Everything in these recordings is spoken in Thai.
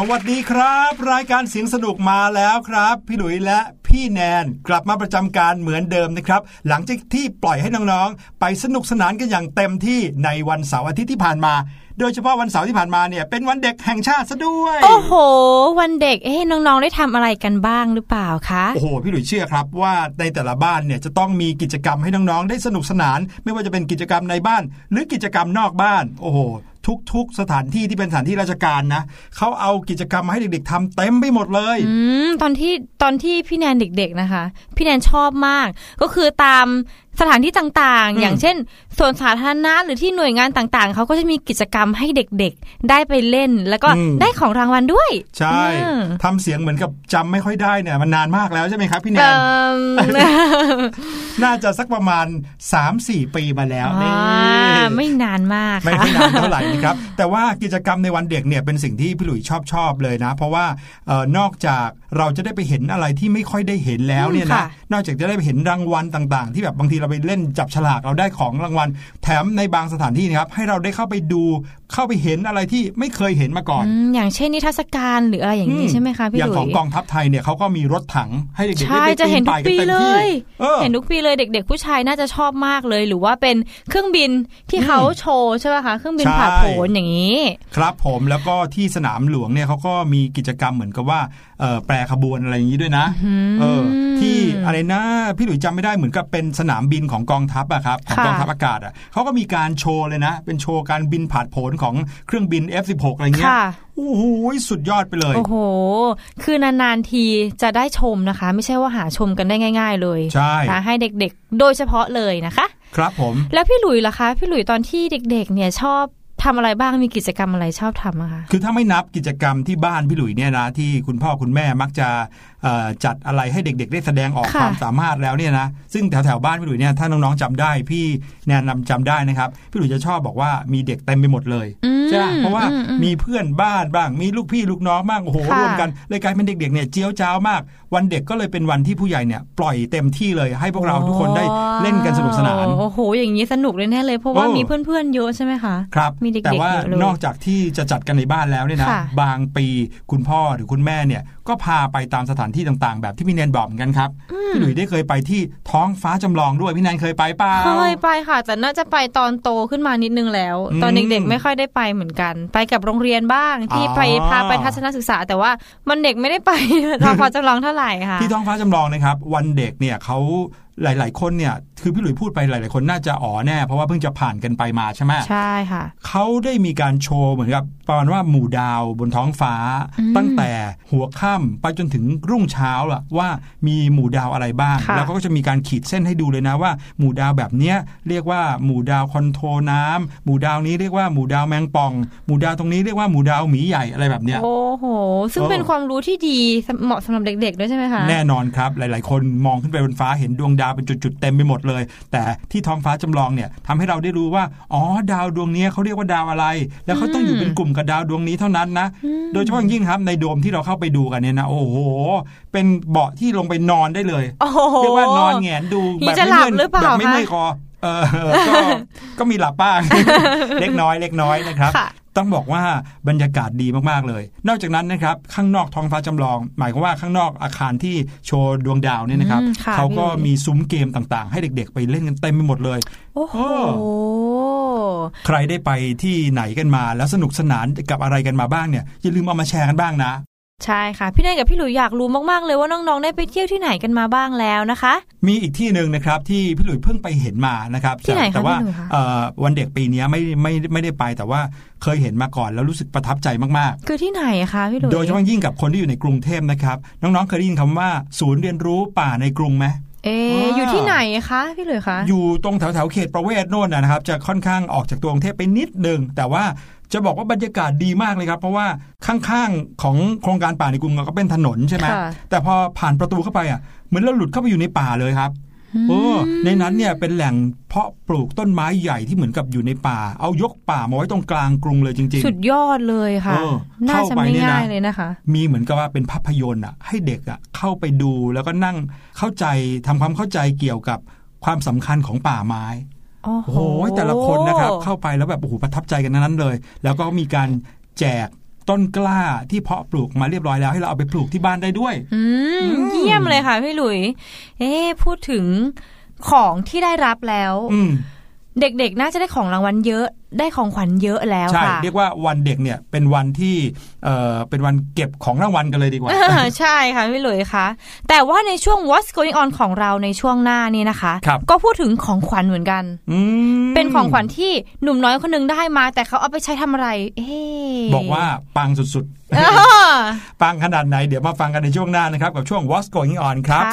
สวัสดีครับ รายการเสียงสนุกมาแล้วครับ พี่หลุยและพี่แนนกลับมาประจำการเหมือนเดิมนะครับ หลังจากที่ปล่อยให้น้องๆ ไปสนุกสนานกันอย่างเต็มที่ในวันเสาร์อาทิตย์ที่ผ่านมา โดยเฉพาะวันเสาร์ที่ผ่านมาเนี่ยเป็นวันเด็กแห่งชาติซะด้วย โอ้โห วันเด็กเอ๊ะน้องๆได้ทำอะไรกันบ้างหรือเปล่าคะโอ้โหพี่หลุยเชื่อครับว่าในแต่ละบ้านเนี่ยจะต้องมีกิจกรรมให้น้องๆได้สนุกสนาน ไม่ว่าจะเป็นกิจกรรมในบ้าน หรือกิจกรรมนอกบ้าน โอ้โหทุกๆ สถานที่ที่เป็นสถานที่ราชการนะเขาเอากิจกรรมมาให้เด็ก ๆทำเต็มไปหมดเลยอืมตอนที่ตอนที่พี่แนนเด็ก ๆนะคะ พี่แนนชอบมาก ก็คือตาม สถานที่ต่างอืมๆอย่างเช่นสวนสาธารณะหรือที่หน่วยงานต่างๆ เขาก็จะมีกิจกรรมให้เด็กๆ ได้ไปเล่น แล้วก็ได้ของรางวัลด้วย ใช่อืมทำเสียงเหมือนกับจำไม่ค่อยได้เนี่ยมันนานมากแล้วใช่ไหมครับพี่แนเอนมน่าจะสักประมาณ 3-4 ปีมาแล้วนี่อ่าไม่นานมากไม่ค่ะไม่นานเท่าไหร่นะครับ แต่ว่ากิจกรรมในวันเด็กเนี่ยเป็นสิ่งที่พี่หลุยชอบชอบเลยนะ เพราะว่าเออนอกจากเราจะได้ไปเห็นอะไรที่ไม่ค่อยได้เห็นแล้วเนี่ยนะค่ะนอกจากจะได้ไปเห็นรางวัลต่าง ๆ ที่แบบบางทีเราไปเล่นจับฉลากเราได้ของรางวัล แถมในบางสถานที่นะครับให้เราได้เข้าไปดูเข้าไปเห็นอะไรที่ไม่เคยเห็นมาก่อนอืมอย่างเช่นนิทรรศการหรืออะไรอย่างนี้ใช่ไหมคะพี่อหย่างลุของยกองทัพไทยเนี่ยเขาก็มีรถถังให้เด็กๆใช่ได้ไปจะเห็นทุป่ากกันปีเต็มเลที่ยเออเห็นทุกปีเลยเด็ก ๆ ผู้ชายน่าจะชอบมากเลย หรือว่าเป็นเครื่องบินที่เขาโชว์ใช่ไหมคะเครื่องบินใช่ผ่าโผนอย่างนี้ ครับผมแล้วก็ที่สนามหลวงเนี่ยเขาก็มีกิจกรรมเหมือนกับว่าเอ่อ แปรขบวนอะไรอย่างนี้ด้วยนะเออที่อะไรนะพี่หลุยจำไม่ได้เหมือนกับเป็นสนามบินของกองทัพอะครับของค่ะกองทัพอากาศอะเขาก็มีการโชว์เลยนะ เป็นโชว์การบินผ่านโผนของเครื่องบิน F16 อะไรเงี้ยค่ะโอ้โหสุดยอดไปเลย โอ้โห คือนานๆทีจะได้ชมนะคะ ไม่ใช่ว่าหาชมกันได้ง่าย ๆ เลยใช่นะให้เด็กๆ โดยเฉพาะเลยนะคะ ครับผม แล้วพี่หลุยล่ะคะ พี่หลุยตอนที่เด็ก ๆ เนี่ยชอบ ทำอะไรบ้างมีกิจกรรมอะไรชอบทำอะคะคือถ้าไม่นับกิจกรรมที่บ้านพี่หลุยเนี่ยนะที่คุณพ่อคุณแม่มักจะเอ่อจัดอะไรให้เด็ก ๆ ได้แสดงออกค่ะความสามารถแล้วเนี่ยนะซึ่งแถวแถวๆบ้านพี่หลุยเนี่ยถ้าน้องๆจำได้ พี่แนนนำจำได้นะครับพี่หลุยจะชอบบอกว่ามีเด็กเต็มไปหมดเลยอืมใช่ไหมเพราะว่าอืมอืมมีเพื่อนบ้านบ้าง มีลูกพี่ลูกน้องบ้างโอ้โหค่ะรวมกันเลยกลายเป็นเด็กๆเนี่ยเจียวจ้าวมาก วันเด็กก็เลยเป็นวันที่ผู้ใหญ่เนี่ยปล่อยเต็มที่เลยให้พวกเราทุกคนได้เล่นกันสนุกสนานโอ้โหอย่างนี้สนุกเลยแน่เลยเพราะว่าโอ้มีเพื่อนๆเยอะใช่ไหมคะครับมีเด็กๆแต่ว่าเยอะเลยนอกจากที่จะจัดกันในบ้านแล้วเนี่ยนะค่ะบางปีคุณพ่อหรือคุณแม่เนี่ยก็พาไปตามสถานที่ต่างๆ แบบที่พี่แนนบอกเหมือนกันครับพี่หลุยได้เคยไปที่ท้องฟ้าจำลองด้วยพี่แนนเคยไปเปล่าเคยไปค่ะ แต่น่าจะไปตอนโตขึ้นมานิดนึงแล้วอืมตอนเด็กๆไม่ค่อยได้ไปเหมือนกัน ไปกับโรงเรียนบ้างที่อ๋อไปพาไปทัศนศึกษา แต่ว่ามันเด็กไม่ได้ไปทางพอจำลองเท่าไหร่ค่ะที่ท้องฟ้าจำลองนะครับ วันเด็กเนี่ยเขา หลาย ๆ คนเนี่ยคือพี่หลุยพูดไปหลาย ๆ คนน่าจะอ๋อแน่ เพราะว่าเพิ่งจะผ่านกันไปมาใช่ไหมใช่ค่ะเขาได้มีการโชว์เหมือนกับประมาณว่าหมู่ดาวบนท้องฟ้าอืมตั้งแต่หัวค่ำไปจนถึงรุ่งเช้าล่ะว่ามีหมู่ดาวอะไรบ้างค่ะแล้วเขาก็จะมีการขีดเส้นให้ดูเลยนะว่า หมู่ดาวแบบเนี้ยเรียกว่าหมู่ดาวคอนโทรน้ำหมู่ดาวนี้เรียกว่าหมู่ดาวแมงป่อง หมู่ดาวตรงนี้เรียกว่าหมู่ดาวหมีใหญ่อะไรแบบเนี้ยโอ้โหซึ่งเออเป็นความรู้ที่ดีเหมาะสำหรับเด็ก ๆ ด้วยใช่ไหมคะแน่นอนครับหลาย ๆ คนมองขึ้นไปบนฟ้าเห็นดวงดาวเป็นจุดๆเต็มไปหมดเลย แต่ที่ท้องฟ้าจำลองเนี่ยทำให้เราได้รู้ว่าอ๋อดาวดวงนี้เขาเรียกว่าดาวอะไร แล้วเขาต้องอยู่เป็นกลุ่มกับดาวดวงนี้เท่านั้นนะ โดยเฉพาะอย่างยิ่งครับในโดมที่เราเข้าไปดูกันเนี่ยนะโอ้โห เป็นเบาะที่ลงไปนอนได้เลยโอ้โหเรียกว่านอนแหงนดูนี่แบบจะไม่หลับเมื่อยหรือเปล่าแบบไม่คะเมื่อยคอเออก็ก็มีหลับบ้างเล็กน้อยเล็กน้อยนะครับค่ะ ต้องบอกว่าบรรยากาศดีมากๆเลย นอกจากนั้นนะครับข้างนอกท้องฟ้าจำลอง หมายความว่าข้างนอกอาคารที่โชว์ดวงดาวเนี่ยนะครับอืมค่ะเขาก็พี่มีซุ้มเกมต่างๆ ให้เด็กๆ ไปเล่นกันเต็มไปหมดเลย โอ้โหใครได้ไปที่ไหนกันมาแล้วสนุกสนานกับอะไรกันมาบ้างเนี่ยอย่าลืมเอามาแชร์กันบ้างนะ ใช่ค่ะ พี่แนนกับพี่หลุยอยากรู้มาก ๆ เลยว่าน้องๆได้ไปเที่ยวที่ไหนกันมาบ้างแล้วนะคะ มีอีกที่หนึ่งนะครับที่พี่หลุยเพิ่งไปเห็นมานะครับที่ไหนคะแต่ว่าพี่หลุยคะเอ่อวันเด็กปีนี้ไม่ไม่ไม่ได้ไปแต่ว่าเคยเห็นมาก่อนแล้วรู้สึกประทับใจมากคือที่ไหนอะคะพี่หลุยๆโดยเฉพาะยิ่งกับคนที่อยู่ในกรุงเทพนะครับน้องๆเคยได้ยินคำว่า ศูนย์เรียนรู้ป่าในกรุงไหมเอออ่าอยู่ที่ไหนคะพี่หลุยคะอยู่ตรงแถวแถวๆเขตประเวศโน่นนะนะครับจะค่อนข้างออกจากตัวกรุงเทพไปนิดนึงแต่ว่า จะบอกว่าบรรยากาศดีมากเลยครับ เพราะว่าข้างๆของโครงการป่าในกรุงก็เป็นถนนใช่ไหมค่ะแต่พอผ่านประตูเข้าไปอะเหมือนเราหลุดเข้าไปอยู่ในป่าเลยครับโอ้ในนั้นเนี่ยเป็นแหล่งเพาะปลูกต้นไม้ใหญ่ที่เหมือนกับอยู่ในป่า เอายกป่ามาไว้ตรงกลางกรุงเลยจริงสุดยอดเลยค่ะเออน่าจะเข้าไปไม่เนี่ยนะง่ายเลยนะคะๆมีเหมือนกับว่าเป็นภาพยนตร์อะ ให้เด็กอะเข้าไปดูแล้วก็นั่งเข้าใจทำความเข้าใจเกี่ยวกับความสำคัญของป่าไม้ โอ้โหโอ้โหแต่ละคนนะครับเข้าไปแล้วแบบโอ้โหประทับใจกันทั้งนั้นเลย แล้วก็มีการแจกต้นกล้าที่เพาะปลูกมาเรียบร้อยแล้วให้เราเอาไปปลูกที่บ้านได้ด้วยอืมเยี่ยมเลยค่ะพี่หลุย เอ๊ะพูดถึงของที่ได้รับแล้ว อืม เด็กๆ น่าจะได้ของรางวัลเยอะได้ของขวัญเยอะแล้วใช่ค่ะเรียกว่าวันเด็กเนี่ยเป็นวันที่เอ่อเป็นวันเก็บของรางวัลกันเลยดีกว่าอ่าใช่ค่ะพี่หลุยคะแต่ว่าในช่วง What's Going On ของเราในช่วงหน้านี่นะคะครับก็พูดถึงของขวัญเหมือนกันอืมเป็นของขวัญที่หนุ่มน้อยคนหนึงได้มา แต่เขาเอาไปใช้ทำอะไร เอ๊ะบอกว่าปังสุดอ่าๆปังขนาดไหนเดี๋ยวมาฟังกันในช่วงหน้านะครับกับช่วง What's Going On ครับ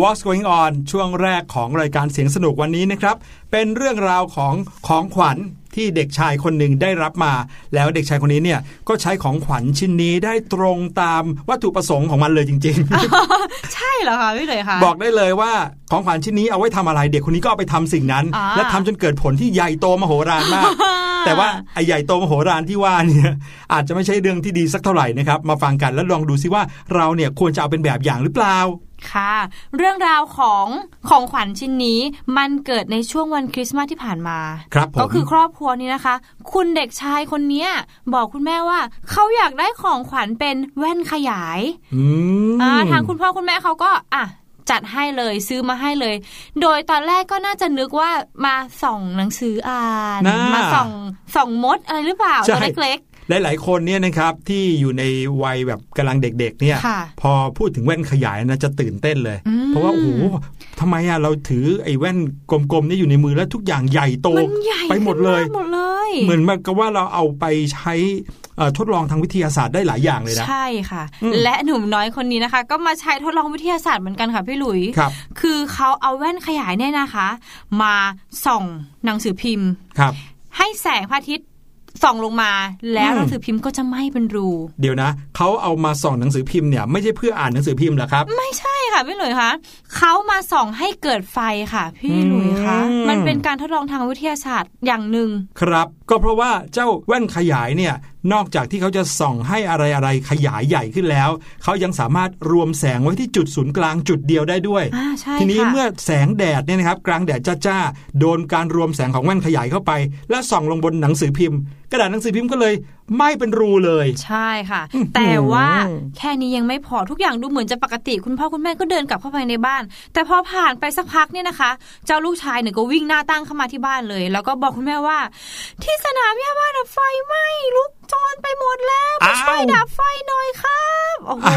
What's Going On ช่วงแรกของรายการเสียงสนุกวันนี้นะครับ เป็นเรื่องราวของของขวัญที่เด็กชายคนหนึ่งได้รับมา แล้วเด็กชายคนนี้เนี่ยก็ใช้ของขวัญชิ้นนี้ได้ตรงตามวัตถุประสงค์ของมันเลยจริงใช่เหรอคะพี่เลยคะๆบอกได้เลยว่าของขวัญชิ้นนี้เอาไว้ทำอะไร เด็กคนนี้ก็เอาไปทำสิ่งนั้นอ่าและทำจนเกิดผลที่ใหญ่โตมโหฬารมาก แต่ว่าไอ้ใหญ่โตมโหฬารที่ว่าเนี่ยอาจจะไม่ใช่เรื่องที่ดีสักเท่าไหร่นะครับ มาฟังกันแล้วลองดูซิว่าเราเนี่ยควรจะเอาเป็นแบบอย่างหรือเปล่าค่ะ เรื่องราวของของขวัญชิ้นนี้มันเกิดในช่วงวันคริสต์มาสที่ผ่านมาครับผมก็คือครอบครัวนี้นะคะ คุณเด็กชายคนเนี้ยบอกคุณแม่ว่าเขาอยากได้ของขวัญเป็นแว่นขยายอืมอ่าทางคุณพ่อคุณแม่เขาก็อะ จัดให้เลยซื้อมาให้เลย โดยตอนแรกก็น่าจะนึกว่ามาส่องหนังสืออ่านน่ามมาส่องส่องมดอะไรหรือเปล่าใช่ตัวเล็ก หลาย ๆ คนเนี่ยนะครับที่อยู่ในวัยแบบกำลังเด็ก ๆ เนี่ยค่ะพอพูดถึงแว่นขยายนะจะตื่นเต้นเลยอืมเพราะว่าโอ้โหทำไมอะเราถือไอ้แว่นกลมๆนี่อยู่ในมือแล้วทุกอย่างใหญ่โตมันใหญ่ไปหมดเลยขึ้นากหมดเลยเหมือนกับว่าเราเอาไปใช้เอ่อทดลองทางวิทยาศาสตร์ได้หลายอย่างเลยนะ ใช่ค่ะอืมและหนุ่มน้อยคนนี้นะคะ ก็มาใช้ทดลองวิทยาศาสตร์เหมือนกันค่ะพี่หลุยครับคือเขาเอาแว่นขยายเนี่ยนะคะ มาส่องหนังสือพิมพ์ครับให้แสงพระอาทิตย์ ส่องลงมาแล้วอืมหนังสือพิมพ์ก็จะไหม้เป็นรู เดี๋ยวนะเขาเอามาส่องหนังสือพิมพ์เนี่ยไม่ใช่เพื่ออ่านหนังสือพิมพ์เหรอครับ ไม่ใช่ค่ะพี่หลุยคะเขามาส่องให้เกิดไฟค่ะ พี่หลุยคะอืมมันเป็นการทดลองทางวิทยาศาสตร์อย่างหนึ่งครับ ก็เพราะว่าเจ้าแว่นขยายเนี่ยนอกจากที่เขาจะส่องให้อะไรอะไรๆขยายใหญ่ขึ้นแล้ว เขายังสามารถรวมแสงไว้ที่จุดศูนย์กลางจุดเดียวได้ด้วยอ่าใช่ทีนี้ค่ะเมื่อแสงแดดเนี่ยนะครับ กลางแดดจ้าๆโดนการรวมแสงของแว่นขยายเข้าไป และส่องลงบนหนังสือพิมพ์ กระดาษหนังสือพิมพ์ก็เลย ไหม้เป็นรูเลย ใช่ค่ะอื้อหือแต่ว่าแค่นี้ยังไม่พอทุกอย่างดูเหมือนจะปกติคุณพ่อคุณแม่ก็เดินกลับเข้าไปในบ้าน แต่พอผ่านไปสักพักเนี่ยนะคะ เจ้าลูกชายเนี่ยก็วิ่งหน้าตั้งเข้ามาที่บ้านเลย แล้วก็บอกคุณแม่ว่า ที่สนามหญ้าบ้านอะไฟไหม้ลุกโจรไปหมดแล้วมาช่วยอ้าวดับไฟหน่อยครับโอ้โหอ้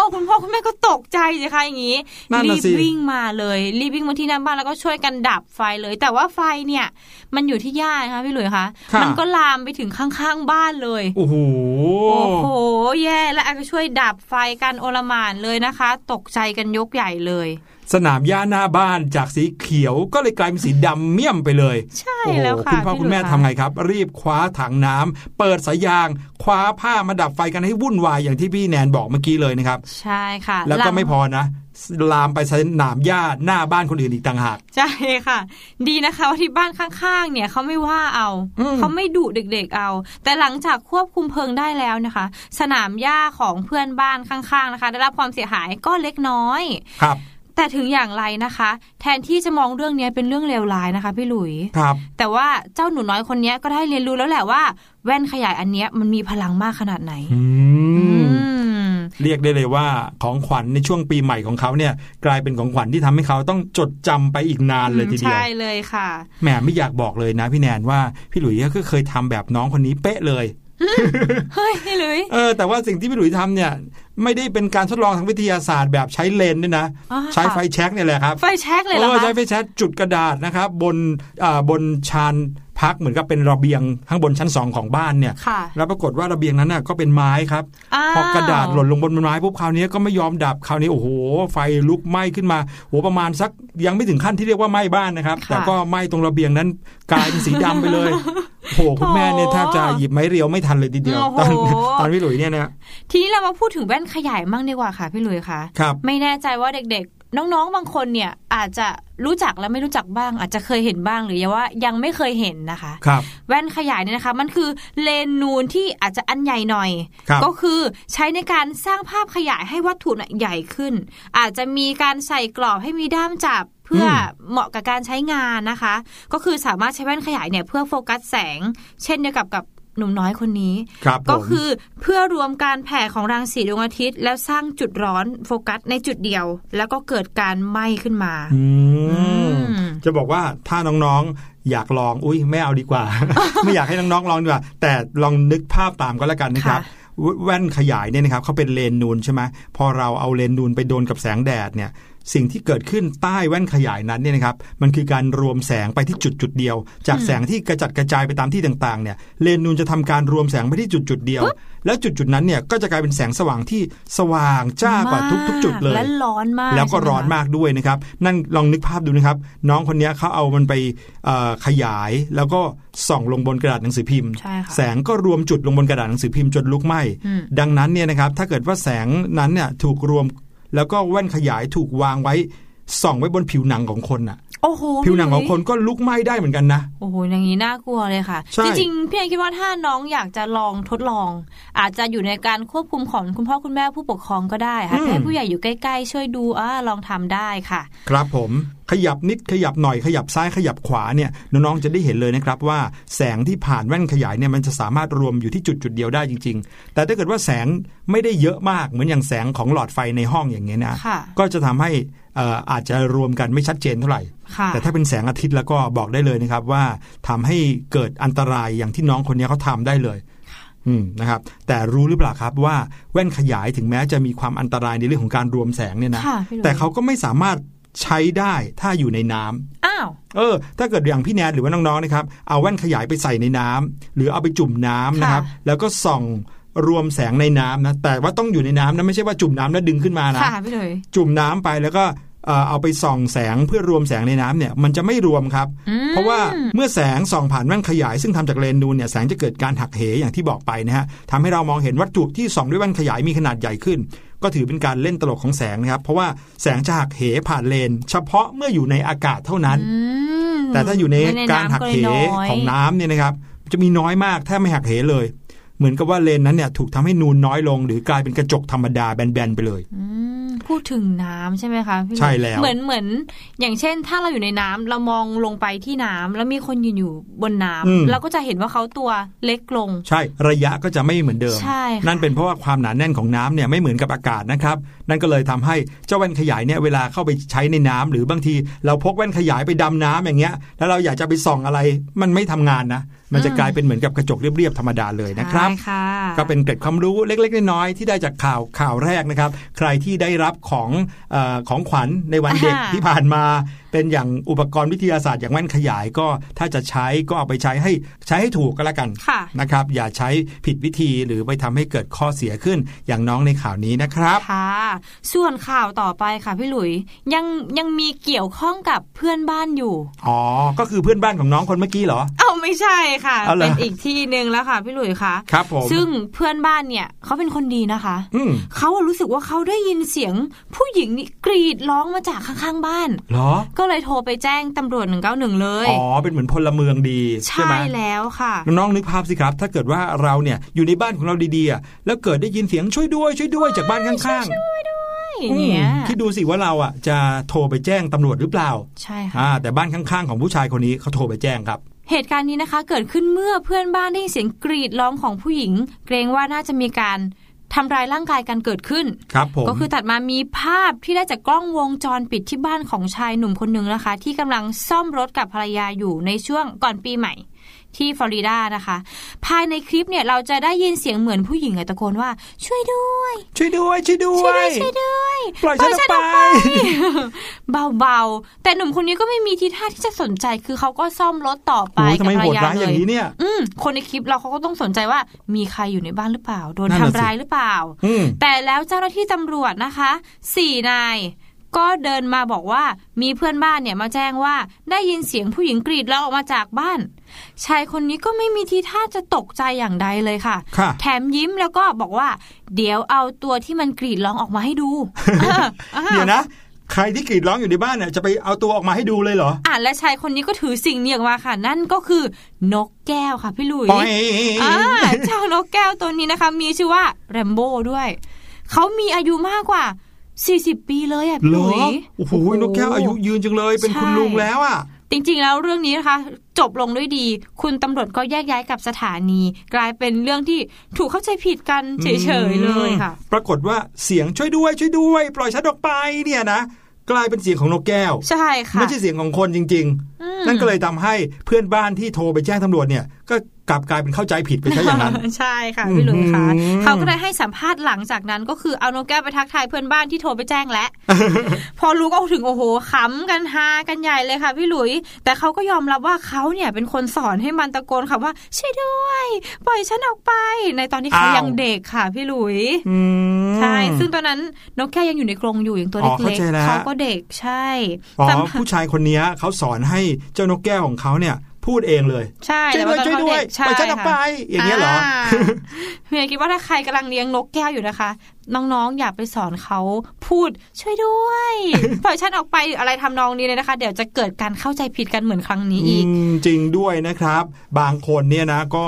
าวคุณพ่อคุณแม่ก็ตกใจสิคะอย่างนี้นั่นรีน่ะบสิวิ่งมาเลยรีบวิ่งมาที่หน้าบ้านแล้วก็ช่วยกันดับไฟเลย แต่ว่าไฟเนี่ย มันอยู่ที่หญ้านะคะพี่หลุยคะค่ะมันก็ลามไปถึงข้างๆบ้านเลยโอ้โหโอ้โหแย่แล้วอาก็ช่วยดับไฟกันโอลหมานเลยนะคะ ตกใจกันยกใหญ่เลย สนามหญ้าหน้าบ้านจากสีเขียวก็เลยกลายเป็นสีดำเมี่ยมไปเลย ใช่โอ้โหแล้วค่ะคุณพ่อพี่คุณแม่หลุยทำไงครับ รีบคว้าถังน้ำเปิดสายยาง คว้าผ้ามาดับไฟกันให้วุ่นวายอย่างที่พี่แนนบอกเมื่อกี้เลยนะครับ ใช่ค่ะ แล้วก็หงไม่พอนะ ลามไปสนามหญ้าหน้าบ้านคนอื่นอีกต่างหากใช่ค่ะ ดีนะคะว่าที่บ้านข้างๆ เนี่ยเขาไม่ว่าเอาอืมเขาไม่ดุเด็กๆเอา แต่หลังจากควบคุมเพลิงได้แล้วนะคะ สนามหญ้าของเพื่อนบ้านข้างๆนะคะ ได้รับความเสียหายก็เล็กน้อยครับแต่ถึงอย่างไรนะคะ แทนที่จะมองเรื่องนี้เป็นเรื่องเลวร้ายนะคะพี่หลุยครับ แต่ว่าเจ้าหนูน้อยคนนี้ก็ได้เรียนรู้แล้วแหละว่า แว่นขยายอันเนี้ยมันมีพลังมากขนาดไหนอืมอืม เรียกได้เลยว่าของขวัญในช่วงปีใหม่ของเขาเนี่ยกลายเป็นของขวัญที่ทำให้เขาต้องจดจำไปอีกนานเลยทีเดียวใช่เลยค่ะแหมไม่อยากบอกเลยนะพี่แนนว่าพี่หลุยก็เคยทำแบบน้องคนนี้เป๊ะเลยเฮ้ยพี่หลุยเออแต่ว่าสิ่งที่พี่หลุยทำเนี่ย ไม่ได้เป็นการทดลองทางวิทยาศาสตร์แบบใช้เลนส์ด้วยนะอ๋อใช้ไฟค่ะแช็กเนี่ยแหละครับไฟแช็กเลยเหรออใช้คะไฟแช็กจุดกระดาษนะครับบนอ่าบนชาน พักเหมือนกับเป็นระเบียงข้างบนชั้นสองของบ้านเนี่ยค่ะแล้วปรากฏว่าระเบียงนั้นน่ะก็เป็นไม้ครับอ้าวพอกระดาษหล่นลงบนไม้ปุ๊บคราวนี้ก็ไม่ยอมดับคราวนี้โอ้โห ไฟลุกไหม้ขึ้นมาโหประมาณสักยังไม่ถึงขั้นที่เรียกว่าไหม้บ้านนะครับ แต่ก็ไหม้ตรงระเบียงนั้นกลายเป็นสีดำไปเลยโอ้โหคุณแม่เนี่ยแทบจะหยิบไม้เรียวไม่ทันเลยทีเดียว ตอนตอนพี่หลุยเนี่ยนะทีนี้เรามาพูดถึงแว่นขยายมั่งดีกว่าค่ะพี่หลุยค่ะครับไม่แน่ใจว่าเด็กๆ น้องๆบางคนเนี่ยอาจจะรู้จักและไม่รู้จักบ้าง อาจจะเคยเห็นบ้างหรือว่ายังไม่เคยเห็นนะคะครับแว่นขยายเนี่ยนะคะ มันคือเลนส์นูนที่อาจจะอันใหญ่หน่อยครับก็คือใช้ในการสร้างภาพขยายให้วัตถุน่ะใหญ่ขึ้น อาจจะมีการใส่กรอบให้มีด้ามจับเพื่อเหมาะกับการใช้งานนะคะ ก็คือสามารถใช้แว่นขยายเนี่ยเพื่อโฟกัสแสง เช่นเดียวกับกับ หนุ่มน้อยคนนี้ครับก็ผมคือเพื่อรวมการแผ่ของรังสีดวงอาทิตย์ แล้วสร้างจุดร้อนโฟกัสในจุดเดียว แล้วก็เกิดการไหม้ขึ้นมาอืมอืมจะบอกว่าถ้าน้องๆอยากลองอุ้ยไม่เอาดีกว่า ไม่อยากให้น้องๆลองดีกว่า แต่ลองนึกภาพตามก็แล้วกันนะครับแว่นขยายเนี่ยนะครับเขาเป็นเลนส์นูนใช่ไหมพอเราเอาเลนส์นูนไปโดนกับแสงแดดเนี่ย สิ่งที่เกิดขึ้นใต้แว่นขยายนั้นเนี่ยนะครับมันคือการรวมแสงไปที่จุดจุดเดียว จากแสงที่กระจัดกระจายไปตามที่ต่างๆเนี่ยเลนนูนจะทำการรวมแสงไปที่จุดจุดเดียว แล้วจุดจุดนั้นเนี่ยก็จะกลายเป็นแสงสว่างที่สว่างจ้ากว่าทุก ๆ จุดเลย และร้อนมาก แล้วก็ใช่ไหร้อนมากด้วยนะครับ นั่นลองนึกภาพดูนะครับ น้องคนนี้เขาเอามันไปเอ่อขยายแล้วก็ส่องลงบนกระดาษหนังสือพิมพ์ใช่ค่ะแสงก็รวมจุดลงบนกระดาษหนังสือพิมพ์จนลุกไหม้อืมดังนั้นเนี่ยนะครับถ้าเกิดว่าแสงนั้นเนี่ยถูกรวม แล้วก็แว่นขยายถูกวางไว้ส่องไว้บนผิวหนังของคนน่ะโอ้โหผิวหนังของคนก็ลุกไหม้ได้เหมือนกันนะโอ้โหอย่างนี้น่ากลัวเลยค่ะใช่จริงๆพี่แอนคิดว่าถ้าน้องอยากจะลองทดลอง อาจจะอยู่ในการควบคุมของคุณพ่อคุณแม่ผู้ปกครองก็ได้ค่ะให้ผู้ใหญ่อยู่ใกล้ๆ ช่วยดูอ่าลองทำได้ค่ะ ครับผม ขยับนิดขยับหน่อยขยับซ้ายขยับขวาเนี่ยน้องๆจะได้เห็นเลยนะครับว่าแสงที่ผ่านแว่นขยายเนี่ยมันจะสามารถรวมอยู่ที่จุดจุดๆเดียวได้จริง ๆ แต่ถ้าเกิดว่าแสงไม่ได้เยอะมากเหมือนอย่างแสงของหลอดไฟในห้องอย่างเงี้ยนะค่ะก็จะทำให้เอ่ออาจจะรวมกันไม่ชัดเจนเท่าไหร่ค่ะแต่ถ้าเป็นแสงอาทิตย์แล้วก็บอกได้เลยนะครับว่าทำให้เกิดอันตรายอย่างที่น้องคนนี้เขาทำได้เลยอืมนะครับแต่รู้หรือเปล่าครับว่าแว่นขยายถึงแม้จะมีความอันตรายในเรื่องของการรวมแสงเนี่ยนะค่ะพี่หลุยแต่เขาก็ไม่สามารถ ใช้ได้ถ้าอยู่ในน้ำอ้าวเออ ถ้าเกิดอย่างพี่แนนหรือว่าน้องๆนะครับ เอาแว่นขยายไปใส่ในน้ำหรือเอาไปจุ่มน้ำนะครับค่ะแล้วก็ส่องรวมแสงในน้ำนะ แต่ว่าต้องอยู่ในน้ำนะไม่ใช่ว่าจุ่มน้ำแล้วดึงขึ้นมานะค่ะพี่หลุยจุ่มน้ำไปแล้วก็เอ่อเอาไปส่องแสงเพื่อรวมแสงในน้ำเนี่ยมันจะไม่รวมครับอืมเพราะว่าเมื่อแสงส่องผ่านแว่นขยาย ซึ่งทำจากเลนส์นูนเนี่ยแสงจะเกิดการหักเหอย่างที่บอกไปนะฮะทำให้เรามองเห็นวัตถุที่ส่องด้วยแว่นขยายมีขนาดใหญ่ขึ้น ก็ถือเป็นการเล่นตลกของแสงนะครับ เพราะว่าแสงจะหักเหผ่านเลน เฉพาะเมื่ออยู่ในอากาศเท่านั้นอืมแต่ถ้าอยู่ในไม่การหักเหน้ำลยน้ยของน้ำเนี่ยนะครับ จะมีน้อยมากแทบไม่หักเหเลย เหมือนกับว่าเลนนั้นเนี่ยถูกทำให้นูนน้อยลง หรือกลายเป็นกระจกธรรมดาแบนๆไปเลยอืมพูดถึงน้ำใช่ไหมคะพี่หลุยใช่แล้วเหมือนเหมือน อย่างเช่น ถ้าเราอยู่ในน้ำเรามองลงไปที่น้ำแล้วมีคนยืนอยู่บนน้ำอืมเราก็จะเห็นว่าเขาตัวเล็กลง ใช่ระยะก็จะไม่เหมือนเดิมใช่ค่ะนั่นเป็นเพราะว่าความหนาแน่นของน้ำเนี่ยไม่เหมือนกับอากาศนะครับ นั่นก็เลยทำให้เจ้าแว่นขยายเนี่ยเวลาเข้าไปใช้ในน้ำหรือบางทีเราพกแว่นขยายไปดำน้ำอย่างเงี้ย แล้วเราอยากจะไปส่องอะไรมันไม่ทำงานนะ มันจะกลายเป็นเหมือนกับกระจกเรียบๆธรรมดาเลยนะครับใช่ค่ะก็เป็นเกร็ดความรู้เล็ก ๆ น้อยๆที่ได้จากข่าวข่าวแรกนะครับ ใครที่ได้รับของเออของขวัญในวันเด็กอ่าที่ผ่านมาเป็นอย่างอุปกรณ์วิทยาศาสตร์อย่างแว่นขยายก็ถ้าจะใช้ก็เอาไปใช้ให้ใช้ให้ถูกก็แล้วกันค่ะนะครับ อย่าใช้ผิดวิธีหรือไปทำให้เกิดข้อเสียขึ้นอย่างน้องในข่าวนี้นะครับค่ะ ส่วนข่าวต่อไปค่ะพี่หลุยยังยังมีเกี่ยวข้องกับเพื่อนบ้านอยู่อ๋อก็คือเพื่อนบ้านของน้องคนเมื่อกี้เหรอเอ้าไม่ใช่ค่ะเอาเหรอเป็นอีกที่หนึ่งแล้วค่ะพี่หลุยคะครับผมซึ่งเพื่อนบ้านเนี่ยเขาเป็นคนดีนะคะอืมเขาอะรู้สึกว่าเขาได้ยินเสียงผู้หญิงนี่กรีดร้องมาจากข้างๆบ้านเหรอก็เลยโทรไปแจ้งตำรวจ 191 เลย อ๋อ เป็นเหมือนพลเมืองดีใช่ใช่ไหมแล้วค่ะ น้องๆนึกภาพสิครับ ถ้าเกิดว่าเราเนี่ยอยู่ในบ้านของเราดีๆอะแล้วเกิดได้ยินเสียงช่วยด้วยช่วยด้วยจากบ้านข้างๆอย่างเงี้ยอืมคิดดูสิว่าเราอะจะโทรไปแจ้งตำรวจหรือเปล่า ใช่ค่ะอ่าแต่บ้านข้างๆ ของผู้ชายคนนี้เขาโทรไปแจ้งครับเหตุการณ์นี้นะคะเกิดขึ้นเมื่อเพื่อนบ้านได้ยินเสียงกรีดร้องของผู้หญิง เกรงว่าน่าจะมีการ ทำร้ายร่างกายกันเกิดขึ้น ครับผม ก็คือตัดมามีภาพที่ได้จากกล้องวงจรปิดที่บ้านของชายหนุ่มคนหนึ่งนะคะ ที่กำลังซ่อมรถกับภรรยาอยู่ในช่วงก่อนปีใหม่ ที่ฟลอริดานะคะ ภายในคลิปเนี่ยเราจะได้ยินเสียงเหมือนผู้หญิงอะตะโกนว่า ช่วยด้วย ช่วยด้วย ช่วยด้วช่วยด้วยยช่วยด้วย ปล่อยฉันออกไป เบาๆ แต่หนุ่มคนนี้ก็ไม่มีทีท่าที่จะสนใจคือเขาก็ซ่อมรถต่อไปโอ้ยทำกับไมภรโหรดยาร้ายเลอย่างยนี้เนี่ยอืมคนในคลิปเราเขาก็ต้องสนใจว่า มีใครอยู่ในบ้านหรือเปล่า โดนนั่นทำน่ะสิร้ายหรือเปล่าอืมแต่แล้วเจ้าหน้าที่ตำรวจนะคะสี่นาย ก็เดินมาบอกว่ามีเพื่อนบ้านเนี่ยมาแจ้งว่าได้ยินเสียงผู้หญิงกรีดร้องออกมาจากบ้านชายคนนี้ก็ไม่มีทีท่าจะตกใจอย่างใดเลยค่ะค่ะแถมยิ้มแล้วก็บอกว่า เดี๋ยวเอาตัวที่มันกรีดร้องออกมาให้ดูเอออ่าเดี๋ยวนะใครที่กรีดร้องอยู่ในบ้านเนี่ยจะไปเอาตัวออกมาให้ดูเลยเหรอ อะและชายคนนี้ก็ถือสิ่งนี้ออกมาค่ะ นั่นก็คือนกแก้วค่ะพี่หลุยปอยอ่าเจ้านกแก้วตัวนี้นะคะ มีชื่อว่าแรมโบ้ด้วย เขามีอายุมากกว่า 40ปีเลยอะพี่เหรหลุอยโอ้โหนกแก้วอายุยืนจังเลย เป็นคุณใช่ลุงแล้วอะจริงๆ แล้วเรื่องนี้นะคะ จบลงด้วยดี คุณตำรวจก็แยกย้ายกับสถานี กลายเป็นเรื่องที่ถูกเข้าใจผิดกันเฉยๆเลยค่ะ ปรากฏว่าเสียงช่วยด้วยช่วยด้วย ปล่อยฉันออกไปเนี่ยนะกลายเป็นเสียงของนกแก้ว ใช่ค่ะไม่ใช่เสียงของคนจริงอืมๆนั่นก็เลยทำให้เพื่อนบ้านที่โทรไปแจ้งตำรวจเนี่ยก็ กลับกลายเป็นเข้าใจผิดไปใช่อย่างนั้น ใช่ค่ะพี่หลุยส์ค่ะอืมเขาก็ได้ให้สัมภาษณ์หลังจากนั้นก็คือเอานกแก้วไปทักทายเพื่อนบ้านที่โทรไปแจ้งแล้วพอรู้ก็ถึงโอ้โหขำกันฮากันใหญ่เลยค่ะพี่หลุย แต่เขาก็ยอมรับว่าเขาเนี่ยเป็นคนสอนให้มันตะโกนคำว่าช่วยด้วย ปล่อยฉันออกไป ในตอนที่เขาอ้าวยังเด็กค่ะพี่หลุยอืมใช่ซึ่งตอนนั้นนกแก้วยังอยู่ในกรงอยู่อย่างตัวอ๋อเล็กเข้าใจแล้วๆเขาก็เด็กใช่อ๋อแต่ผู้ชายคนเนี้ยเขาสอนให้เจ้านกแก้วของเขาเนี่ย พูดเองเลยใช่ช่วยแต่ด้วยว่าตอนช่วยด้วยปล่อยฉันออกไปอย่างเงี้ยเหรอเมียคิดว่าถ้าใครกำลังเลี้ยงนกแก้วอยู่นะคะ น้องๆ อย่าไปสอนเขาพูดช่วยด้วยปล่อยฉันออกไปหรืออะไรทำนองนี้เลยนะคะ เดี๋ยวจะเกิดการเข้าใจผิดกันเหมือนครั้งนี้อีกอืมจริงด้วยนะครับ บางคนเนี่ยนะก็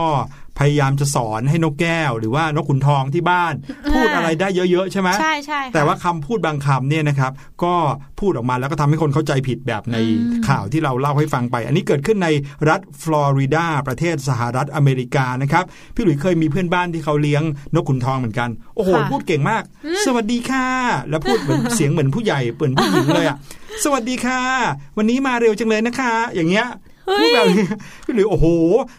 พยายามจะสอนให้นกแก้ว หรือว่านกขุนทองที่บ้าน พูดอะไรได้เยอะๆใช่ไหมใช่ใช่ค่ะแต่ว่าคำพูดบางคำเนี่ยนะครับก็พูดออกมาแล้วก็ทำให้คนเข้าใจผิดแบบในอืมข่าวที่เราเล่าให้ฟังไป อันนี้เกิดขึ้นในรัฐฟลอริดาประเทศสหรัฐอเมริกานะครับพี่หลุยเคยมีเพื่อนบ้านที่เขาเลี้ยงนกขุนทองเหมือนกันโอ้โหพูดเก่งมาก สวัสดีค่ะ แล้วพูดเหมือนเสียงเหมือนผู้ใหญ่เหมือนผู้หญิงเลยอะสวัสดีค่ะ วันนี้มาเร็วจังเลยนะคะ อย่างเงี้ยเฮ้ พูดยแบบนี้พี่หลุยโอ้โห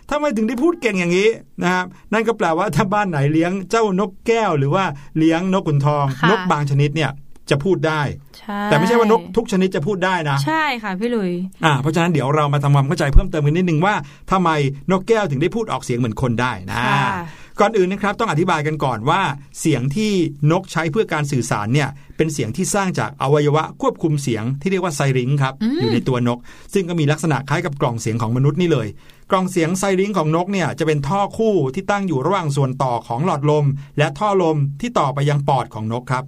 ทำไมถึงได้พูดเก่งอย่างนี้นะครับนั่นก็แปลว่าถ้าบ้านไหนเลี้ยงเจ้านกแก้ว หรือว่าเลี้ยงนกขุนทองค่ะนกบางชนิดเนี่ยจะพูดได้ใช่แต่ไม่ใช่ว่านกทุกชนิดจะพูดได้นะ ใช่ค่ะพี่หลุยอ่าเพราะฉะนั้นเดี๋ยวเรามาทำความเข้าใจเพิ่มเติมกันนิดนึงว่าทำไมนกแก้วถึงได้พูดออกเสียงเหมือนคนได้นะค่ะ ก่อนอื่นนะครับต้องอธิบายกันก่อนว่า เสียงที่นกใช้เพื่อการสื่อสารเนี่ยเป็นเสียงที่สร้างจากอวัยวะควบคุมเสียงที่เรียกว่าไซริงครับอยู่ในตัวนก ซึ่งก็มีลักษณะคล้ายกับกล่องเสียงของมนุษย์นี่เลย กล่องเสียงไซริงของนกเนี่ยจะเป็นท่อคู่ที่ตั้งอยู่ระหว่างส่วนต่อของหลอดลม และท่อลมที่ต่อไปยังปอดของนกครับ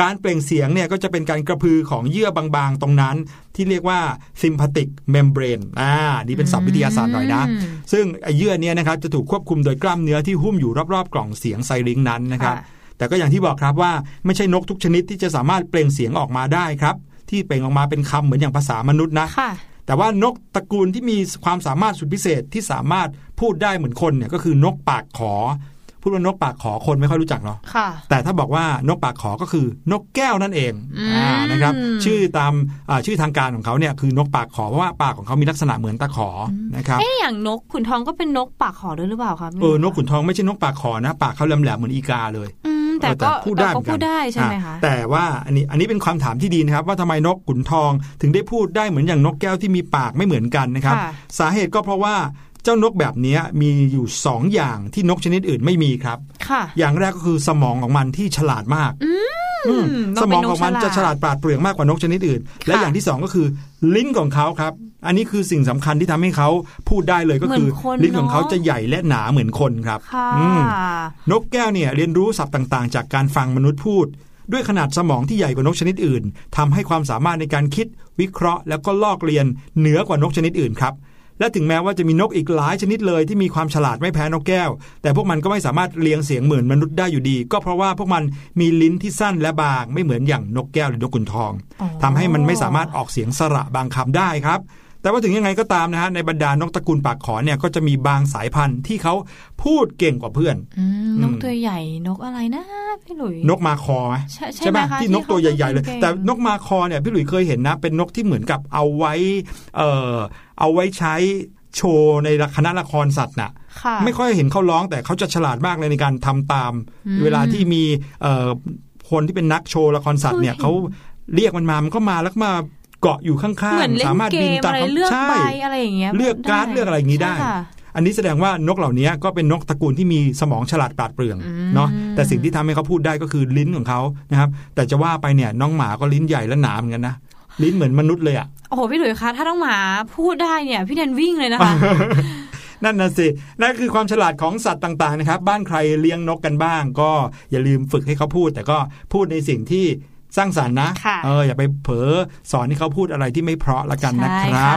การเปล่งเสียงเนี่ยก็จะเป็นการกระพือของเยื่อบางๆ ตรงนั้น ที่เรียกว่า sympathetic membrane อ่านี่เป็นศัพท์วิทยาศาสตร์หน่อยนะอืมซึ่งไอ้เยื่อเนี้นะครับจะถูกควบคุมโดยกล้ามเนื้อที่หุ้มอยู่รอบๆ กล่องเสียงไซริงนั้นนะครับค่ะแต่ก็อย่างที่บอกครับว่าไม่ใช่นกทุกชนิดที่จะสามารถเปล่งเสียงออกมาได้ครับ ที่เปล่งออกมาเป็นคำเหมือนอย่างภาษามนุษย์นะค่ะแต่ว่านกตระกูลที่มีความสามารถสุดพิเศษที่สามารถพูดได้เหมือนคนเนี่ยก็คือนกปากขอ พูดว่านกปากขอคนไม่ค่อยรู้จักเนาะค่ะแต่ถ้าบอกว่านกปากขอก็คือนกแก้วนั่นเองอืมอ่านะครับ ชื่อตามอ่าชื่อทางการของเขาเนี่ยคือนกปากขอเพราะว่าปากของเขามีลักษณะเหมือนตะขออนะครับเอ๊ะอย่างนกขุนทองก็เป็นนกปากขอด้วยหรือเปล่าคะพี่หเอลุยอนกขุนทองไม่ใช่นกปากขอนะ ปากเขาแหลมๆเหมือนอีกาเลยอืมแต่เออก็พูดได้แต่ก็เหมือนกันพูดได้ใช่ไหมคะอ่แต่ว่าอันนี้อันนี้เป็นความถามที่ดีนะครับ ว่าทำไมนกขุนทองถึงได้พูดได้เหมือนอย่างนกแก้วที่มีปากไม่เหมือนกันนะครับค่ะสาเหตุก็เพราะว่า เจ้านกแบบนี้มีอยู่สองอย่างที่นกชนิดอื่นไม่มีครับ ค่ะ อย่างแรกก็คือสมองของมันที่ฉลาดมากอืมสมองของมันจะฉลาดปราดเปรื่องมากกว่านกชนิดอื่น และอย่างที่สองก็คือ ลิ้นของเขาครับ อันนี้คือสิ่งสำคัญที่ทำให้เขาพูดได้เลยก็คือเหมือนคนลิ้นของเขาเนอะจะใหญ่และหนาเหมือนคนครับค่ะอืมนกแก้วเนี่ยเรียนรู้ศัพท์ต่างๆ จากการฟังมนุษย์พูด ด้วยขนาดสมองที่ใหญ่กว่านกชนิดอื่นทำให้ความสามารถในการคิดวิเคราะห์ แล้วก็ลอกเรียนเหนือกว่านกชนิดอื่นครับ และถึงแม้ว่าจะมีนกอีกหลายชนิดเลยที่มีความฉลาดไม่แพ้นกแก้ว แต่พวกมันก็ไม่สามารถเรียงเสียงเหมือนมนุษย์ได้อยู่ดี ก็เพราะว่าพวกมันมีลิ้นที่สั้นและบางไม่เหมือนอย่างนกแก้วหรือนกขุนทองอ๋อทำให้มันไม่สามารถออกเสียงสระบางคำได้ครับแต่ว่าถึงยังไงก็ตามนะฮะในบรรดานกตระกูลปากขอเนี่ยก็จะมีบางสายพันธุ์ที่เขาพูดเก่งกว่าเพื่อนอืมนกอืมตัวใหญ่นกอะไรนะพี่หลุยนกมาคอไหมใช่ใช่ไหมปะคะที่นกตัวใหญ่ๆเลยที่เขาแต่นกมาคอเนี่ยพี่หลุยเคยเห็นนะ เป็นนกที่เหมือนกับเอาไว้ เอ่อ เอาไว้ใช้โชว์ในคณะละครสัตว์น่ะค่ะ ไม่ค่อยเห็นเขาร้องแต่เขาจะฉลาดมากเลยในการทำตามอืมเวลาที่มีเอ่อคนที่เป็นนักโชว์ละครสัตว์เนี่ยเคยเห็นเขาเรียกมันมา มันก็มาแล้วก็มาเกาะอยู่ข้างเหมือนๆเล่นสามารถเกบินมตามอะไรเขาเลือกใช่ใบอะไรอย่างเงี้ยเลือกการ์ดได้เลือกอะไรอย่างนี้ได้ใช่ค่ะอันนี้แสดงว่านกเหล่านี้ก็เป็นนกตระกูลที่มีสมองฉลาดปราดเปรื่องอืมเนาะแต่สิ่งที่ทำให้เขาพูดได้ก็คือลิ้นของเขานะครับแต่จะว่าไปเนี่ยน้องหมาก็ลิ้นใหญ่และหนาเหมือนกันนะ ลิ้นเหมือนมนุษย์เลยอะโอ้โหพี่หลุยคะถ้าต้องหมาพูดได้เนี่ย พี่แนนวิ่งเลยนะคะนั่นน่ะสิ นั่นคือความฉลาดของสัตว์ต่างๆนะครับ บ้านใครเลี้ยงนกกันบ้าง ก็อย่าลืมฝึกให้เขาพูด แต่ก็พูดในสิ่งที่สร้างสรรค์นะค่ะเอออย่าไปเผลอสอนให้เขาพูดอะไรที่ไม่เพราะละกันนะครับใช่ค่ะ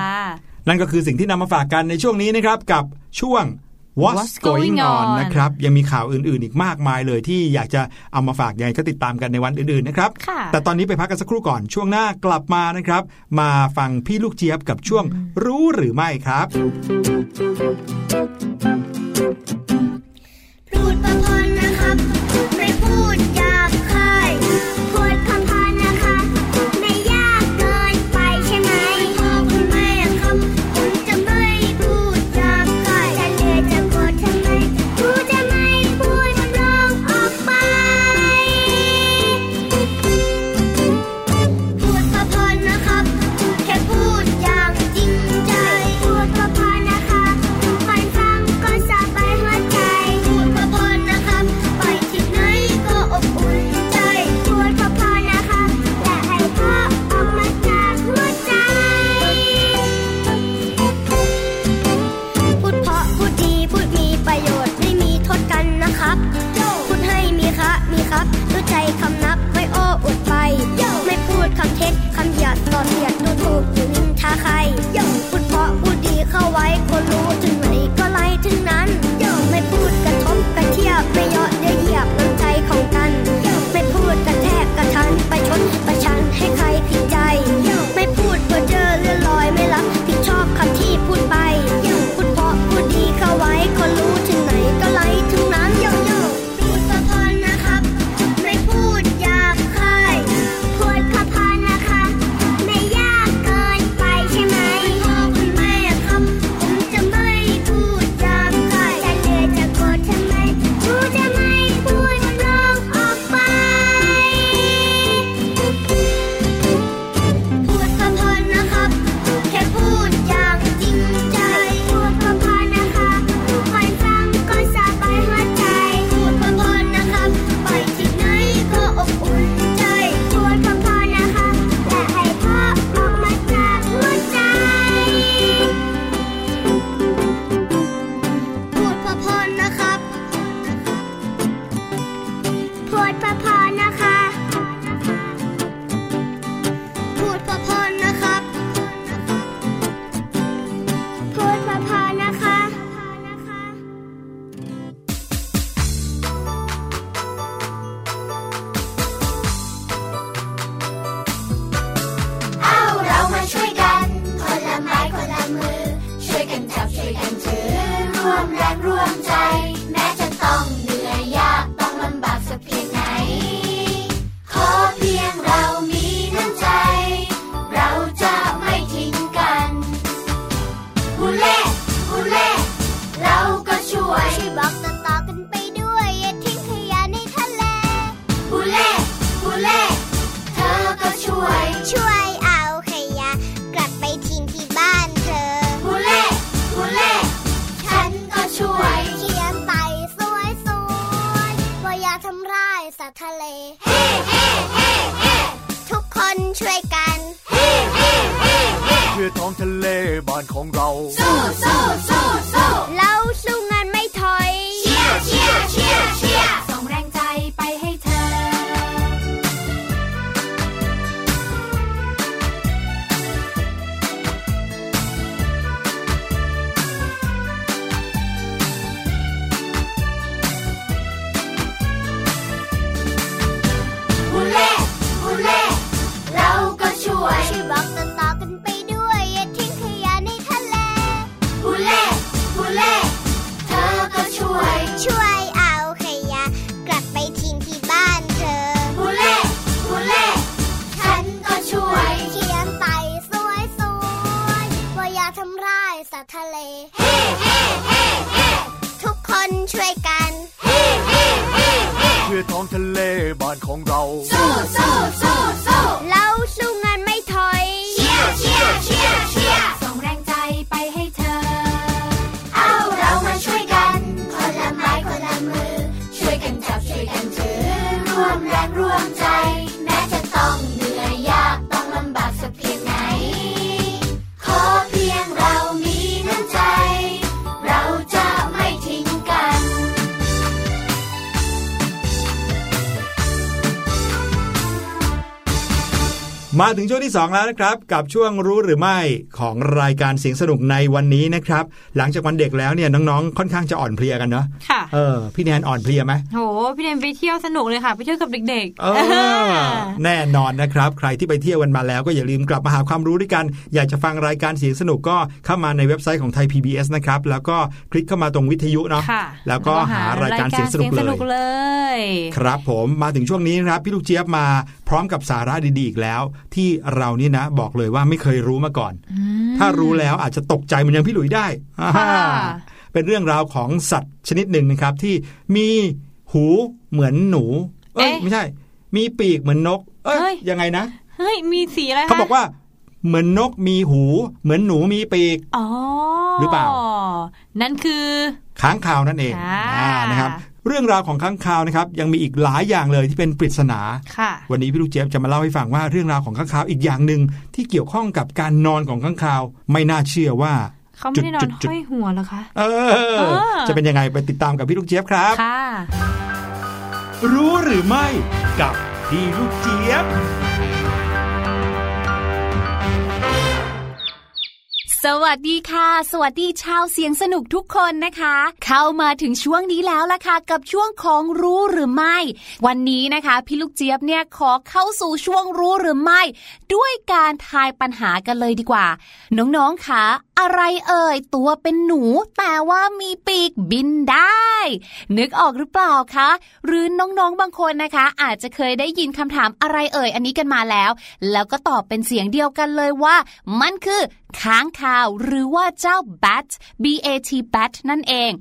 นั่นก็คือสิ่งที่นำมาฝากกันในช่วงนี้นะครับกับช่วง What's, What's going going on on นะครับ ยังมีข่าวอื่นๆ อีกมากมายเลยที่อยากจะเอามาฝากยังไงก็ติดตามกันในวันอื่นๆนะครับค่ะแต่ตอนนี้ไปพักกันสักครู่ก่อนช่วงหน้ากลับมานะครับ มาฟังพี่ลูกเจี๊ยบกับช่วงรู้หรือไม่ครับ งช่วงที่ 2 แล้วนะครับ กับช่วงรู้หรือไม่ของรายการเสียงสนุกในวันนี้นะครับ หลังจากวันเด็กแล้วเนี่ยน้องๆ ค่อนข้างจะอ่อนเพลียกันเนาะ เออพี่แนนอ่อนเพลียไหมโหพี่เนมไปเที่ยวสนุกเลยค่ะไปเที่ยวกับเด็กเออแน่นอนนะครับ ใครที่ไปเที่ยวกันมาแล้วก็อย่าลืมกลับมาหาความรู้ด้วยกัน อยากจะฟังรายการเสียงสนุกก็เข้ามาในเว็บไซต์ของไทย PBS นะครับแล้วก็คลิกเข้ามาตรงวิทยุเนาะค่ะแล้วก็หารายการเสียงสนุกเลยเลย ครับผมมาถึงช่วงนี้นะครับพี่ลูกเจี๊ยบมาพร้อมกับสาระดีๆอีกแล้ว ที่เรานี่นะ บอกเลยว่าไม่เคยรู้มาก่อน ถ้ารู้แล้วอาจจะตกใจเหมือนอย่างพี่หลุยได้อ่าค่ะ เป็นเรื่องราวของสัตว์ชนิดหนึ่งนะครับ ที่มีหูเหมือนหนู เอ้ยเอ๊ะไม่ใช่ มีปีกเหมือนนก เอ้ยเฮ้ยยังไงนะเฮ้ยมีสีอะไรคะเขาบอกว่าเหมือนนกมีหู เหมือนหนูมีปีกอ๋อหรือเปล่า นั่นคือ ค้างคาวนั่นเองค่ะอ่านะครับเรื่องราวของค้างคาวนะครับยังมีอีกหลายอย่างเลยที่เป็นปริศนาค่ะวันนี้พี่ลูกเจี๊ยบจะมาเล่าให้ฟังว่าเรื่องราวของข้างคาวอีกอย่างหนึ่งที่เกี่ยวข้องกับการนอนของข้างคาว ไม่น่าเชื่อว่า เขาไม่ได้นอนจุดๆๆห้อยหัวเหรอคะเออเออ จะเป็นยังไงไปติดตามกับพี่ลูกเจี๊ยบครับ ค่ะ รู้หรือไม่กับพี่ลูกเจี๊ยบ สวัสดีค่ะ สวัสดีชาวเสียงสนุกทุกคนนะคะ เข้ามาถึงช่วงนี้แล้วล่ะค่ะ กับช่วงของรู้หรือไม่ วันนี้นะคะ พี่ลูกเจี๊ยบเนี่ยขอเข้าสู่ช่วงรู้หรือไม่ ด้วยการทายปัญหากันเลยดีกว่า น้องๆคะ อะไรเอ่ย ตัวเป็นหนู แต่ว่ามีปีกบินได้ นึกออกหรือเปล่าคะ หรือน้องๆบางคนนะคะ อาจจะเคยได้ยินคำถามอะไรเอ่ย อันนี้กันมาแล้ว แล้วก็ตอบเป็นเสียงเดียวกันเลยว่า มันคือค้างคาวหรือว่าเจ้า bat b a t bat นั่นเอง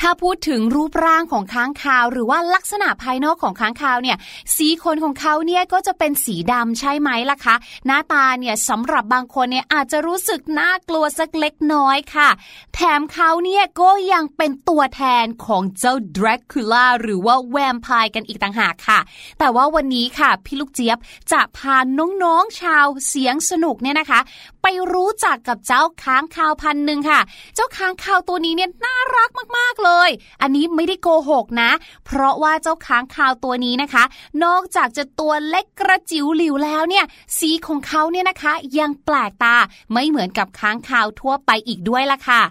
ถ้าพูดถึงรูปร่างของค้างคาว หรือว่าลักษณะภายนอกของค้างคาวเนี่ย สีขนของเขาเนี่ยก็จะเป็นสีดำใช่ไหมล่ะคะ หน้าตาเนี่ยสำหรับบางคนเนี่ยอาจจะรู้สึกน่ากลัวสักเล็กน้อยค่ะ แถมเขาเนี่ยก็ยังเป็นตัวแทนของเจ้าดรากูล่าหรือว่าแวมไพร์กันอีกต่างหากค่ะ แต่ว่าวันนี้ค่ะ พี่ลูกเจี๊ยบจะพาน้องๆชาวเสียงสนุกเนี่ยนะคะไปรู้จักกับเจ้าค้างคาวพันหนึ่งค่ะ เจ้าค้างคาวตัวนี้เนี่ยน่ารักมากๆเลย อันนี้ไม่ได้โกหกนะ เพราะว่าเจ้าค้างคาวตัวนี้นะคะ นอกจากจะตัวเล็กกระจิ๋วหลิวแล้วเนี่ย สีของเขาเนี่ยนะคะ ยังแปลกตาไม่เหมือนกับค้างคาวทั่วไปอีกด้วยล่ะค่ะ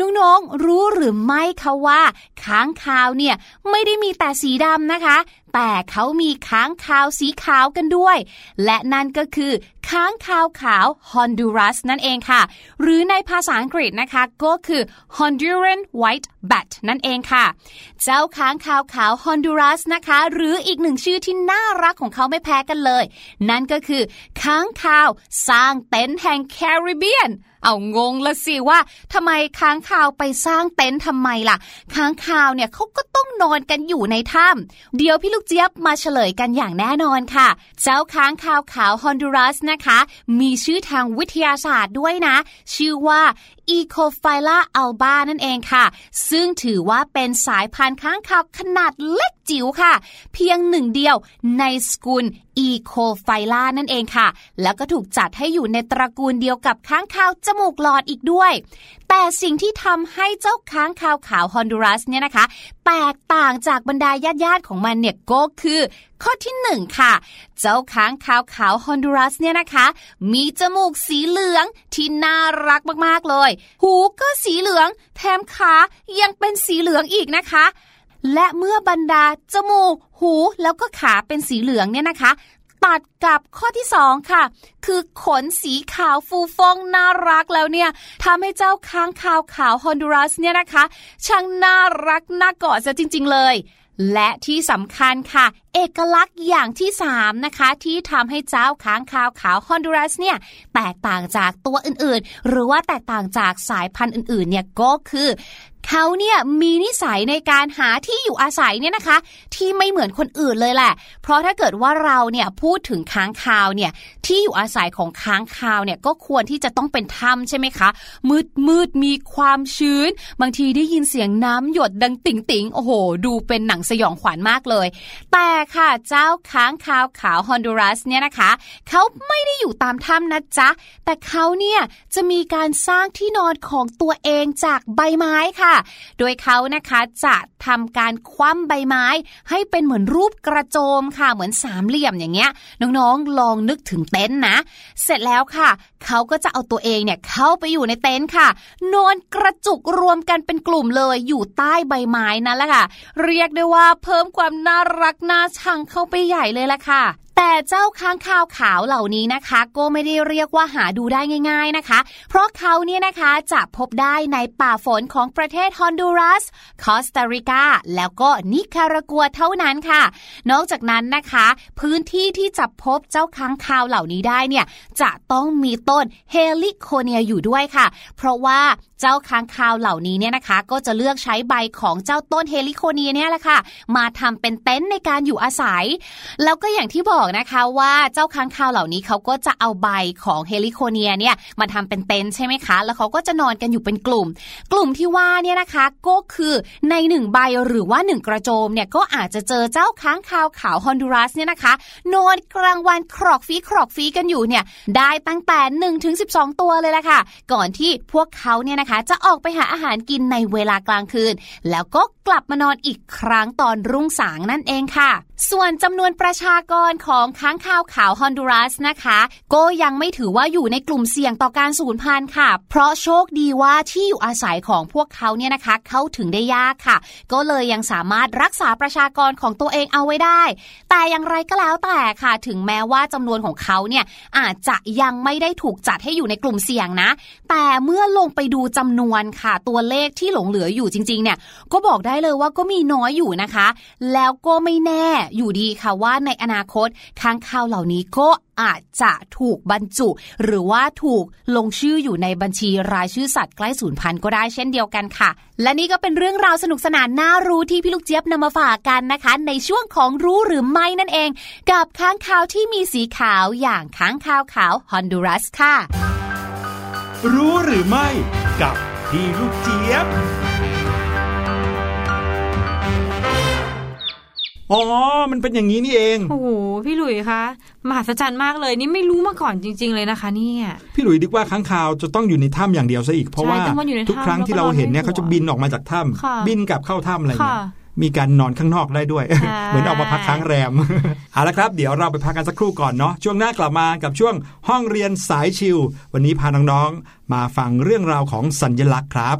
น้องๆรู้หรือไม่คะว่า ค้างคาวเนี่ยไม่ได้มีแต่สีดำนะคะ แต่เขามีค้างคาวสีขาวกันด้วย และนั่นก็คือค้างคาวขาวฮอนดูรัสนั่นเองค่ะ หรือในภาษาอังกฤษนะคะ ก็คือ Honduran White Bat นั่นเองค่ะ เจ้าค้างคาวขาวฮอนดูรัสนะคะ หรืออีกหนึ่งชื่อที่น่ารักของเขาไม่แพ้กันเลย นั่นก็คือ ค้างคาวสร้างเต็นท์แห่งแคริบเบียน เอางงละสิว่าทำไมค้างคาวไปสร้างเต็นท์ทำไมล่ะ ค้างคาวเนี่ยเขาก็ต้องนอนกันอยู่ในถ้ำเดี๋ยวพี่ลูกเจี๊ยบมาเฉลยกันอย่างแน่นอนค่ะ เจ้าค้างคาวขาวฮอนดูรัสนะคะ มีชื่อทางวิทยาศาสตร์ด้วยนะ ชื่อว่า อีโคไฟล่าอัลบานั่นเองค่ะ ซึ่งถือว่าเป็นสายพันธุ์ค้างคาวขนาดเล็กจิ๋วค่ะ เพียงหนึ่งเดียวในสกุลอีโคไฟล่านั่นเองค่ะ แล้วก็ถูกจัดให้อยู่ในตระกูลเดียวกับค้างคาวจมูกหลอดอีกด้วย แต่สิ่งที่ทำให้เจ้าค้างคาวขาวฮอนดูรัสเนี่ยนะคะ แตกต่างจากบรรดาญาติๆของมันเนี่ยก็คือ ข้อที่หนึ่งค่ะ เจ้าค้างขาวขาวฮอนดูรัสเนี่ยนะคะ มีจมูกสีเหลืองที่น่ารักมากๆเลย หูก็สีเหลือง แถมขายังเป็นสีเหลืองอีกนะคะและเมื่อบรรดาจมูก หูแล้วก็ขาเป็นสีเหลืองเนี่ยนะคะ ตัดกับข้อที่สองค่ะ คือขนสีขาวฟูฟ่องน่ารักแล้วเนี่ยทำให้เจ้าค้างคาวขาวฮอนดูรัสเนี่ยนะคะ ช่างน่ารักน่ากอดซะจริง ๆ เลย และที่สำคัญค่ะ เอกลักษณ์อย่างที่สามนะคะ ที่ทำให้เจ้าค้างคาวขาวฮอนดูรัสเนี่ยแตกต่างจากตัวอื่นๆ หรือว่าแตกต่างจากสายพันธุ์อื่นๆเนี่ยก็คือ เขาเนี่ยมีนิสัยในการหาที่อยู่อาศัยเนี่ยนะคะ ที่ไม่เหมือนคนอื่นเลยแหละ เพราะถ้าเกิดว่าเราเนี่ยพูดถึงค้างคาวเนี่ยที่อยู่อาศัยของค้างคาวเนี่ยก็ควรที่จะต้องเป็นถ้ำใช่ไหมคะ มืดมืดมีความชื้น บางทีได้ยินเสียงน้ำหยดดังติ่งติงโอ้โห ดูเป็นหนังสยองขวัญมากเลย แต่ค่ะเจ้าค้างคาวขาวฮอนดูรัสเนี่ยนะคะเขาไม่ได้อยู่ตามถ้ำนะจ๊ะแต่เขาเนี่ยจะมีการสร้างที่นอนของตัวเองจากใบไม้ค่ะโดยเขานะคะจะทำการคว่ำใบไม้ ให้เป็นเหมือนรูปกระโจมค่ะเหมือนสามเหลี่ยมอย่างเงี้ย น้องๆลองนึกถึงเต็นท์นะ เสร็จแล้วค่ะ เขาก็จะเอาตัวเองเนี่ยเข้าไปอยู่ในเต็นท์ค่ะ นอนกระจุกรวมกันเป็นกลุ่มเลยอยู่ใต้ใบไม้นั่นแหละค่ะ เรียกได้ว่าเพิ่มความน่ารักน่าชังเข้าไปใหญ่เลยละค่ะ แต่เจ้าค้างคาวขาวเหล่านี้นะคะ ก็ไม่ได้เรียกว่าหาดูได้ง่ายๆนะคะ เพราะเขาเนี่ยนะคะจะพบได้ในป่าฝนของประเทศฮอนดูรัส คอสตาริกา แล้วก็นิคารากัวเท่านั้นค่ะ นอกจากนั้นนะคะ พื้นที่ที่จะพบเจ้าค้างคาวเหล่านี้ได้เนี่ยจะต้องมีต้นเฮลิโคเนียอยู่ด้วยค่ะ เพราะว่าเจ้าค้างคาวเหล่านี้เนี่ยนะคะ ก็จะเลือกใช้ใบของเจ้าต้นเฮลิโคเนียเนี่ยแหละค่ะ มาทำเป็นเต็นท์ในการอยู่อาศัย แล้วก็อย่างที่บอกอกนะคะว่าเจ้าค้างคาวเหล่านี้เขาก็จะเอาใบของเฮลิโคเนียเนี่ยมาทำเป็นเต็นท์ใช่ไหมคะ แล้วเขาก็จะนอนกันอยู่เป็นกลุ่ม กลุ่มที่ว่าเนี่ยนะคะก็คือในหนึ่งใบหรือว่าหนึ่งกระโจมเนี่ยก็อาจจะเจอเจ้าค้างคาวขาวฮอนดูรัสเนี่ยนะคะนอนกลางวันครอกฟีครอกฟีกันอยู่เนี่ยได้ตั้งแต่1ถึง12 ตัวเลยละค่ะ ก่อนที่พวกเขาเนี่ยนะคะจะออกไปหาอาหารกินในเวลากลางคืน แล้วก็กลับมานอนอีกครั้งตอนรุ่งสางนั่นเองค่ะ ส่วนจำนวนประชากรของค้างคาวขาวฮอนดูรัสนะคะ ก็ยังไม่ถือว่าอยู่ในกลุ่มเสี่ยงต่อการสูญพันธุ์ค่ะ เพราะโชคดีว่าที่อยู่อาศัยของพวกเขาเนี่ยนะคะเข้าถึงได้ยากค่ะ ก็เลยยังสามารถรักษาประชากรของตัวเองเอาไว้ได้ แต่อย่างไรก็แล้วแต่ค่ะ ถึงแม้ว่าจำนวนของเขาเนี่ยอาจจะยังไม่ได้ถูกจัดให้อยู่ในกลุ่มเสี่ยงนะ แต่เมื่อลงไปดูจำนวนค่ะตัวเลขที่หลงเหลืออยู่จริงๆเนี่ยก็บอกได้เลยว่าก็มีน้อยอยู่นะคะ แล้วก็ไม่แน่อยู่ดีค่ะว่าในอนาคตค้างคาวเหล่านี้ก็อาจจะถูกบรรจุ หรือว่าถูกลงชื่ออยู่ในบัญชีรายชื่อสัตว์ใกล้สูญพันธุ์ก็ได้เช่นเดียวกันค่ะ และนี่ก็เป็นเรื่องราวสนุกสนานน่ารู้ที่พี่ลูกเจี๊ยบนำมาฝากกันนะคะ ในช่วงของรู้หรือไม่นั่นเอง กับค้างคาวที่มีสีขาวอย่างค้างคาวขาวฮอนดูรัสค่ะ รู้หรือไม่กับพี่ลูกเจี๊ยบ อ๋อ มันเป็นอย่างนี้นี่เอง โอ้โห พี่หลุยคะ มหัศจรรย์มากเลย นี่ไม่รู้มาก่อนจริง ๆ เลยนะคะเนี่ย พี่หลุยดิกว่าค้างคาวจะต้องอยู่ในถ้ำอย่างเดียวซะอีก เพราะว่าใช่ต้องว่าอยู่ในถ้ำทุกครั้งที่เราเห็นเนี่ยแล้วก็เขาจะบินออกมาจากถ้ค่ะำบินกลับเข้าถ้ำอะไรเงี้ยค่ะมีการนอนข้างนอกได้ด้วยใช่เหมือนออกมาพักค้างแรม เอาละครับ เดี๋ยวเราไปพักกันสักครู่ก่อนเนาะ ช่วงหน้ากลับมากับช่วงห้องเรียนสายชิว วันนี้พาน้องๆ มาฟังเรื่องราวของสัญลักษณ์ครับ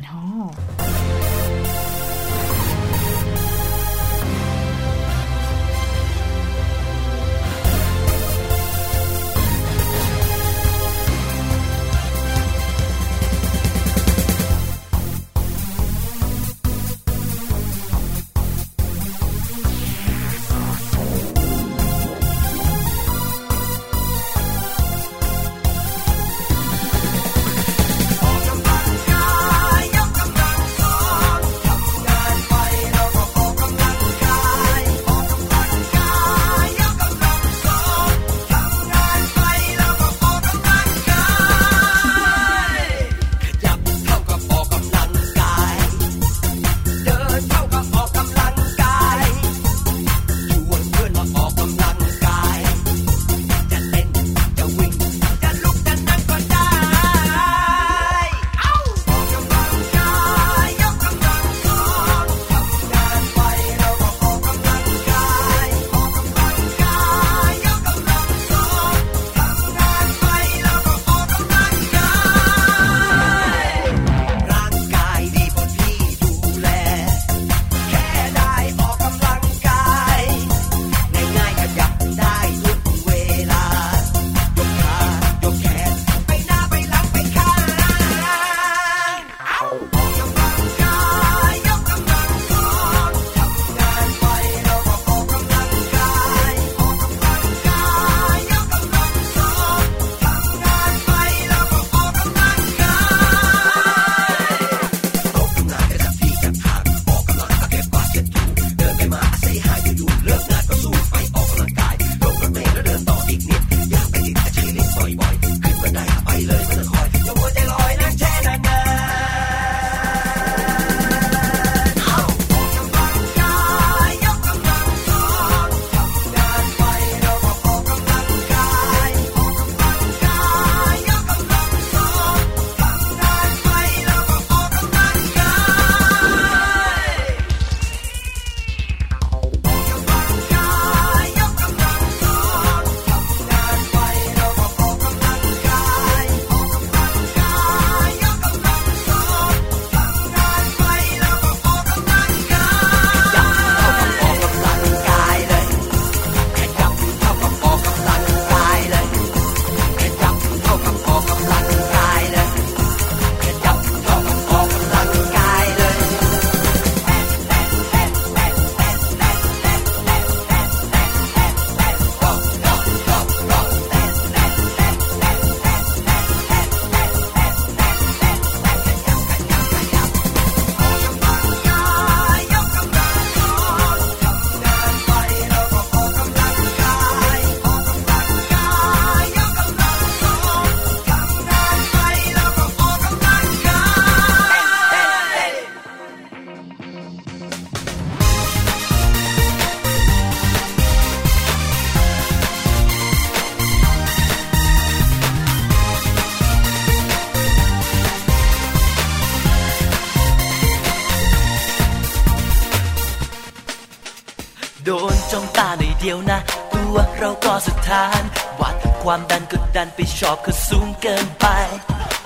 โดนจ้องตาในอยเดียวนะ ตัวเราก็สถาน วัดความดันกดดันไปชอบเขาสูงเกินไป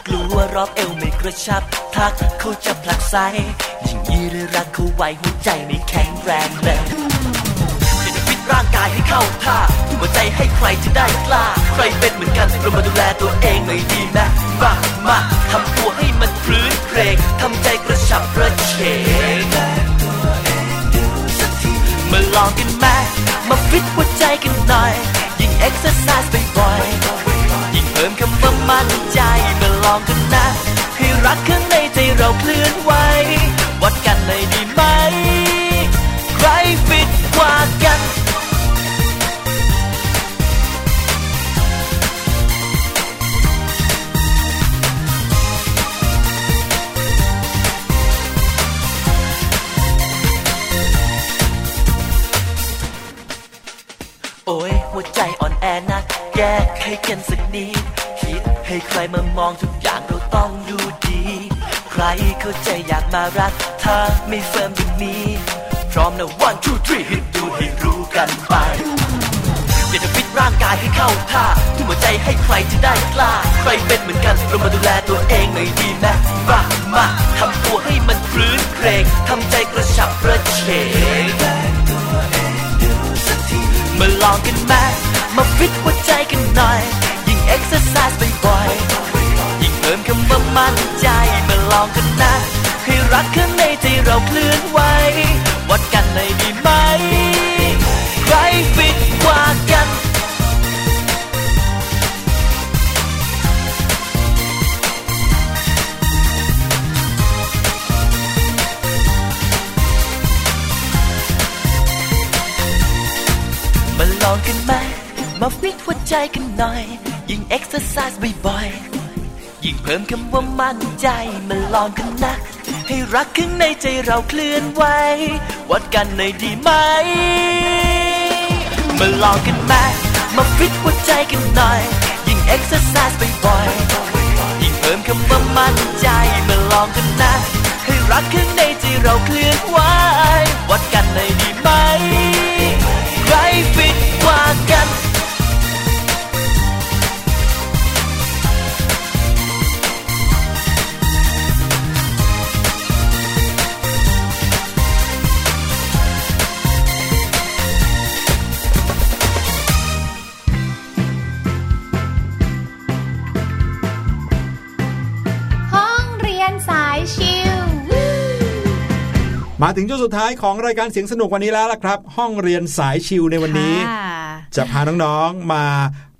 กลัวรอบเอวไม่กระชับ ทักเขาจะผลักไสยิ่งยีหรือรักเขาไว้หัวใจไม่แข็งแรงเลยจะฟิตร่างกายให้เข้าท่าหัวใจให้ใครจะได้กล้า ใครเป็นเหมือนกันเรามาดูแลตัวเองหน่อยดีนะมามาทำตัวให้มันพลื้นเพลงทำใจกระฉับกระเฉง มาลองกันไหมมาฟิตหัวใจกันหน่อย ยิ่งเอ็กซ์ไซส์บ่อยๆยิ่งเพิ่มคำว่ามั่นใจมาลองกันนะ ให้รักข้างในใจเราเคลื่อนไหววัดกันเลยดีไหม กแก้กันสักนิดคิดให้ใครมามองทุกอย่างเราต้องดูดี ใครเขาใจอยากมารัก ถ้าไม่เฟิร์มอย่างนี้ พร้อมนะ one two three ให้ดูให้รู้กันไปอยากจะฟิตร่างกายให้เข้าท่าทุ่มหัวใจให้ใครจะได้กล้า ใครเป็นเหมือนกันเรามาดูแลตัวเองหน่อยดีนะมามาทำตัวให้มันพลื้นเพลงทำใจกระฉับกระเฉง มาลองกันไหมมาฟิตหัวใจกันหน่อย ยิ่งเอ็กซ์ไซส์บ่อยๆยิ่งเพิ่มคำว่ามั่นใจมาลองกันนะ ให้รักข้างในใจเราเคลื่อนไหววัดกันเลยดีไหม กันหน่อย ยิ่งเอ็กซ์ไซส์บ่อยๆ ยิ่งเพิ่มคำว่ามั่นใจมาลองกันนะ ให้รักข้างในใจเราเคลื่อนไหว วัดกันหน่อยดีไหม มาลองกันไหมมาฟิตหัวใจกันหน่อย ยิ่งเอ็กซ์ไซส์บ่อยๆ ยิ่งเพิ่มคำว่ามั่นใจมาลองกันนะ ให้รักข้างในใจเราเคลื่อนไหว วัดกันหน่อยดีไหม มาถึงช่วงสุดท้ายของรายการเสียงสนุกวันนี้แล้วล่ะครับ ห้องเรียนสายชิวในวันนี้ค่ะจะพาน้องๆมา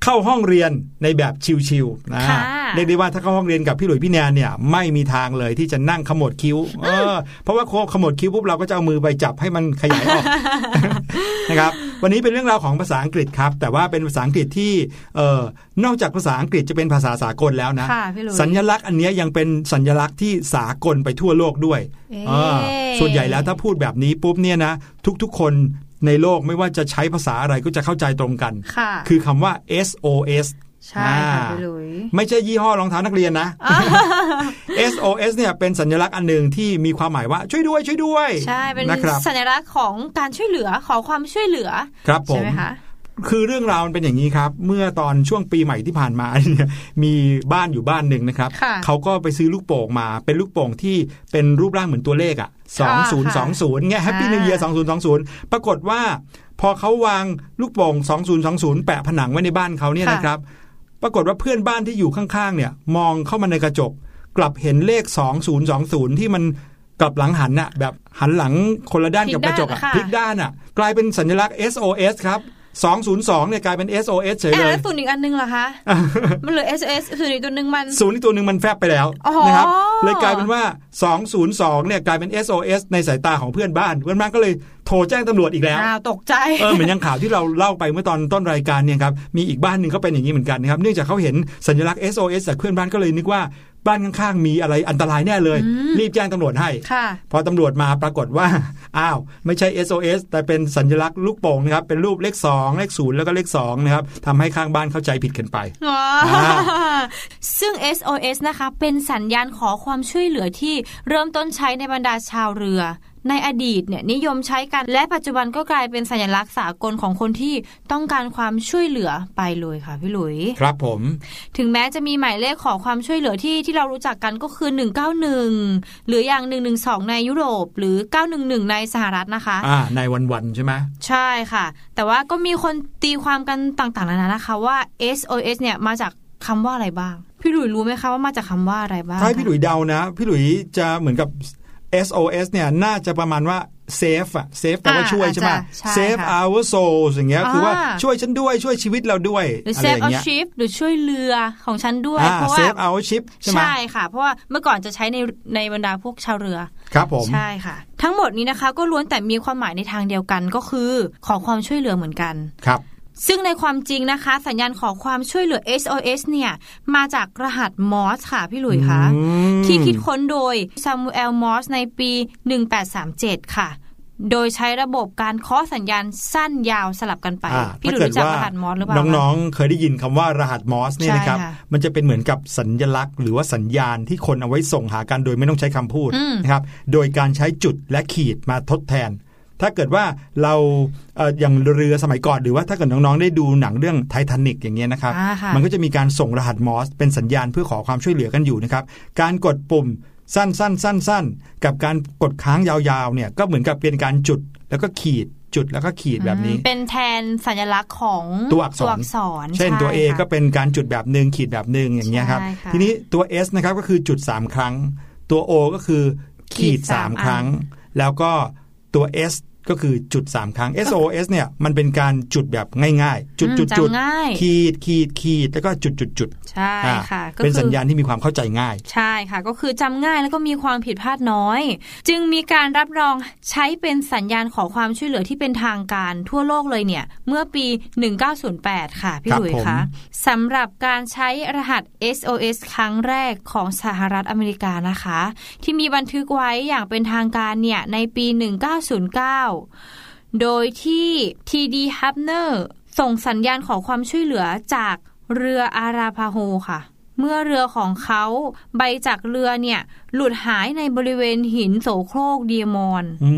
เข้าห้องเรียนในแบบชิวๆนะค่ะเรียกได้ว่าถ้าเข้าห้องเรียนกับพี่หลุยส์พี่แนนเนี่ยไม่มีทางเลยที่จะนั่งขมวดคิ้วเออเพราะว่าโคขมวดคิ้วปุ๊บเราก็จะเอามือไปจับให้มันขยายออกนะครับ วันนี้เป็นเรื่องราวของภาษาอังกฤษครับ แต่ว่าเป็นภาษาอังกฤษที่เอ่อนอกจากภาษาอังกฤษจะเป็นภาษาสากลแล้วนะค่ะพี่หลุยสัญลักษณ์อันเนี้ยยังเป็นสัญลักษณ์ที่สากลไปทั่วโลกด้วยเอ๊ะอ่าส่วนใหญ่แล้วถ้าพูดแบบนี้ปุ๊บเนี่ยนะทุกๆคนในโลกไม่ว่าจะใช้ภาษาอะไรก็จะเข้าใจตรงกันค่ะคือคำว่า SOS ใช่ค่ะอ่าพี่หลุยไม่ใช่ยี่ห้อรองเท้านักเรียนนะ SOS เนี่ยเป็นสัญลักษณ์อันหนึ่งที่มีความหมายว่าช่วยด้วยช่วยด้วย ใช่เป็นนะครับสัญลักษณ์ของการช่วยเหลือขอความช่วยเหลือ ครับผใช่มไหมคะคือเรื่องราวมันเป็นอย่างนี้ครับ เมื่อตอนช่วงปีใหม่ที่ผ่านมาเนี่ยมีบ้านอยู่บ้านหนึ่งนะครับค่ะเขาก็ไปซื้อลูกโป่งมาเป็นลูกโป่งที่เป็นรูปร่างเหมือนตัวเลขอะสองศูนย์สองศูนย์เงี้ย Happy New Year สองศูนย์สองศูนย์ปรากฏว่า พอเขาวางลูกโป่งสองศูนย์สองศูนย์แปะผนังไว้ในบ้านเขาเนี่ยค่ะนะครับ ปรากฏว่าเพื่อนบ้านที่อยู่ข้างๆเนี่ยมองเข้ามาในกระจก กลับเห็นเลข 2020 ที่มันกลับหลังหันน่ะแบบหันหลังคนละด้านกับกระจกอะพลิกด้านอะกลายเป็นสัญลักษณ์ SOS ครับ 202เนี่ยกลายเป็น SOS เฉยแอบเลยแล้วศูนย์อีกอันนึงเหรอคะมันเหลือ S S ศูนย์อีกตัวหนึ่งมันศูนย์อีกตัวหนึ่งมันแฟบไปแล้วอ๋อนะครับเลยกลายเป็นว่า 202เนี่ยกลายเป็น SOS ในสายตาของเพื่อนบ้าน เพื่อนบ้านก็เลยโทรแจ้งตำรวจอีกแล้วอ้าวตกใจเออเหมือนอย่างข่าวที่เราเล่าไปเมื่อตอนต้นรายการเนี่ยครับมีอีกบ้านหนึ่งก็เป็นอย่างนี้เหมือนกันนะครับเนื่องจากเขาเห็นสัญลักษณ์ SOS จากเพื่อนบ้านก็เลยนึกว่า บ้านข้างๆมีอะไรอันตรายแน่เลย รีบแจ้งตำรวจให้ค่ะพอตำรวจมาปรากฏว่า อ้าว ไม่ใช่ SOS แต่เป็นสัญลักษณ์ลูกโป่งนะครับ เป็นรูปเลข 2 เลข 0 แล้วก็เลข2นะครับทำให้ข้างบ้านเข้าใจผิดกันไปอ๋ออ่าซึ่ง SOS นะคะ เป็นสัญญาณขอความช่วยเหลือที่เริ่มต้นใช้ในบรรดาชาวเรือ ในอดีตเนี่ยนิยมใช้กัน และปัจจุบันก็กลายเป็นสัญลักษณ์สากลของคนที่ต้องการความช่วยเหลือไปเลยค่ะพี่หลุย ครับผม ถึงแม้จะมีหมายเลขขอความช่วยเหลือที่ที่เรารู้จักกันก็คือ 191 หรืออย่าง 112 ในยุโรป หรือ 911 ในสหรัฐนะคะอ่าในวันๆใช่ไหมใช่ค่ะ แต่ว่าก็มีคนตีความกันต่างๆนานานะคะว่า SOS เนี่ยมาจากคำว่าอะไรบ้างพี่หลุยรู้ไหมคะว่ามาจากคำว่าอะไรบ้างถ้าให้พี่หลุยเดานะ พี่หลุยจะเหมือนกับ SOS เนี่ยน่าจะประมาณว่า save อะ save แปลว่าช่วยใช่ไหม save our souls อย่างเงี้ยคือว่าช่วยฉันด้วยช่วยชีวิตเราด้วยหรืออะไรอ save ย่าง a เงี้ย ship หรือช่วยเรือของฉันด้วยอ่าเพราะว่า save our ship ใช่ไหมใช่ค่ะ เพราะว่าเมื่อก่อนจะใช้ในในบรรดาพวกชาวเรือครับผมใช่ค่ะ ทั้งหมดนี้นะคะ ก็ล้วนแต่มีความหมายในทางเดียวกันก็คือ ขอความช่วยเหลือเหมือนกันครับ ซึ่งในความจริงนะคะ สัญญาณขอความช่วยเหลือ SOS เนี่ยมาจากรหัสมอสค่ะพี่หลุยคะอืมที่คิดค้นโดยซามูเอลมอสในปี 1837 ค่ะ โดยใช้ระบบการเคาะสัญญาณสั้นยาวสลับกันไปอ่าพี่หลุยรู้จักรหัสมอสหรือเปล่าน้องๆ เคยได้ยินคำว่ารหัสมอสเนี่ยนะครับใช่ค่ะมันจะเป็นเหมือนกับสัญลักษณ์ หรือว่าสัญญาณที่คนเอาไว้ส่งหากันโดยไม่ต้องใช้คำพูดอืมนะครับโดยการใช้จุดและขีดมาทดแทน ถ้าเกิดว่าเราเอ่ออย่างเรือสมัยก่อนหรือว่าถ้าเกิดน้องๆได้ดูหนังเรื่องไททานิกอย่างเงี้ยนะครับอ่าค่ะมันก็จะมีการส่งรหัสมอสเป็นสัญญาณเพื่อขอความช่วยเหลือกันอยู่นะครับ การกดปุ่มสั้นสั้นสั้นสั้นกับการกดค้างยาวๆเนี่ยก็เหมือนกับเป็นการจุดแล้วก็ขีดจุดแล้วก็ขีดแบบนี้อืมเป็นแทนสัญลักษณ์ของตัวอักษรษรเช่นตัว A ใค่ะก็เป็นการจุดแบบหนึ่งขีดแบบหนึ่งอย่างเงี้ยครับใช่ค่ะทีนี้ตัว S นะครับก็คือจุด 3 ครั้ง ตัว O ก็คือขีดขีดสาม3ครั้ง แล้วก็ตัว S ก็คือจุด 3 ครั้ง SOS เนี่ยมันเป็นการจุดแบบง่ายๆ จุดอืมจุดจุดจำง่ายขีดขีดขีดแล้วก็จุดจุดจุดใช่อ่าค่ะก็เป็นคือสัญญาณที่มีความเข้าใจง่าย ใช่ค่ะก็คือจำง่ายแล้วก็มีความผิดพลาดน้อย จึงมีการรับรองใช้เป็นสัญญาณขอความช่วยเหลือที่เป็นทางการทั่วโลกเลยเนี่ย เมื่อปี 1908 ค่ะ พี่ครับหลุยผมคะสำหรับการใช้รหัส SOS ครั้งแรกของสหรัฐอเมริกานะคะ ที่มีบันทึกไว้อย่างเป็นทางการเนี่ยในปี 1909โดยที่ TD Hubner ส่งสัญญาณขอความช่วยเหลือจากเรืออาราพาโฮค่ะ เมื่อเรือของเขาใบจักรเรือเนี่ย หลุดหายในบริเวณหินโสโครก Diamond อื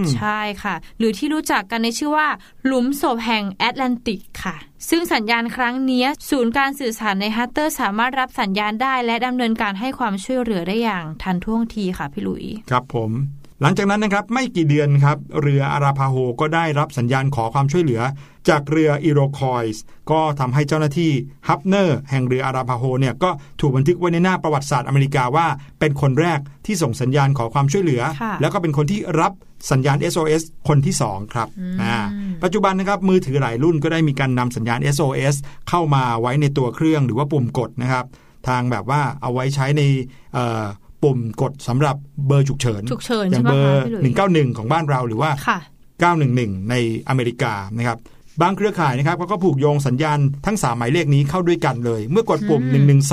มใช่ค่ะ หรือที่รู้จักกันในชื่อว่า หลุมศพแห่งแอตแลนติกค่ะ ซึ่งสัญญาณครั้งเนี้ยศูนย์การสื่อสารในฮัตเตอร์สามารถรับสัญญาณได้และดำเนินการให้ความช่วยเหลือได้อย่างทันท่วงทีค่ะพี่หลุย ครับผม หลังจากนั้นนะครับไม่กี่เดือนครับเรืออาราพาโฮก็ได้รับสัญญาณขอความช่วยเหลือ จากเรืออิโรคอยส์ก็ทำให้เจ้าหน้าที่ฮับเนอร์แห่งเรืออาราพาโฮเนี่ยก็ถูกบันทึกไว้ในหน้าประวัติศาสตร์อเมริกาว่า เป็นคนแรกที่ส่งสัญญาณขอความช่วยเหลือค่ะแล้วก็เป็นคนที่รับสัญญาณ SOS คนที่ 2 ครับอ่าปัจจุบันนะครับมือถือหลายรุ่นก็ได้มีการนำสัญญาณ SOS เข้ามาไว้ในตัวเครื่องหรือว่าปุ่มกดนะครับทางแบบว่าเอาไว้ใช้ในเอ่อ ปุ่มกดสำหรับเบอร์ฉุกเฉินฉุกเฉินอย่าใช่งไหมเบอคะพี่หลุย191ของบ้านเราหรือว่าค่ะ911ในอเมริกานะครับบางเครือข่ายนะครับก็ผูกโยงสัญญาณทั้ง 3 หมายเลขนี้เข้าด้วยกันเลย เมื่อกดปุ่ม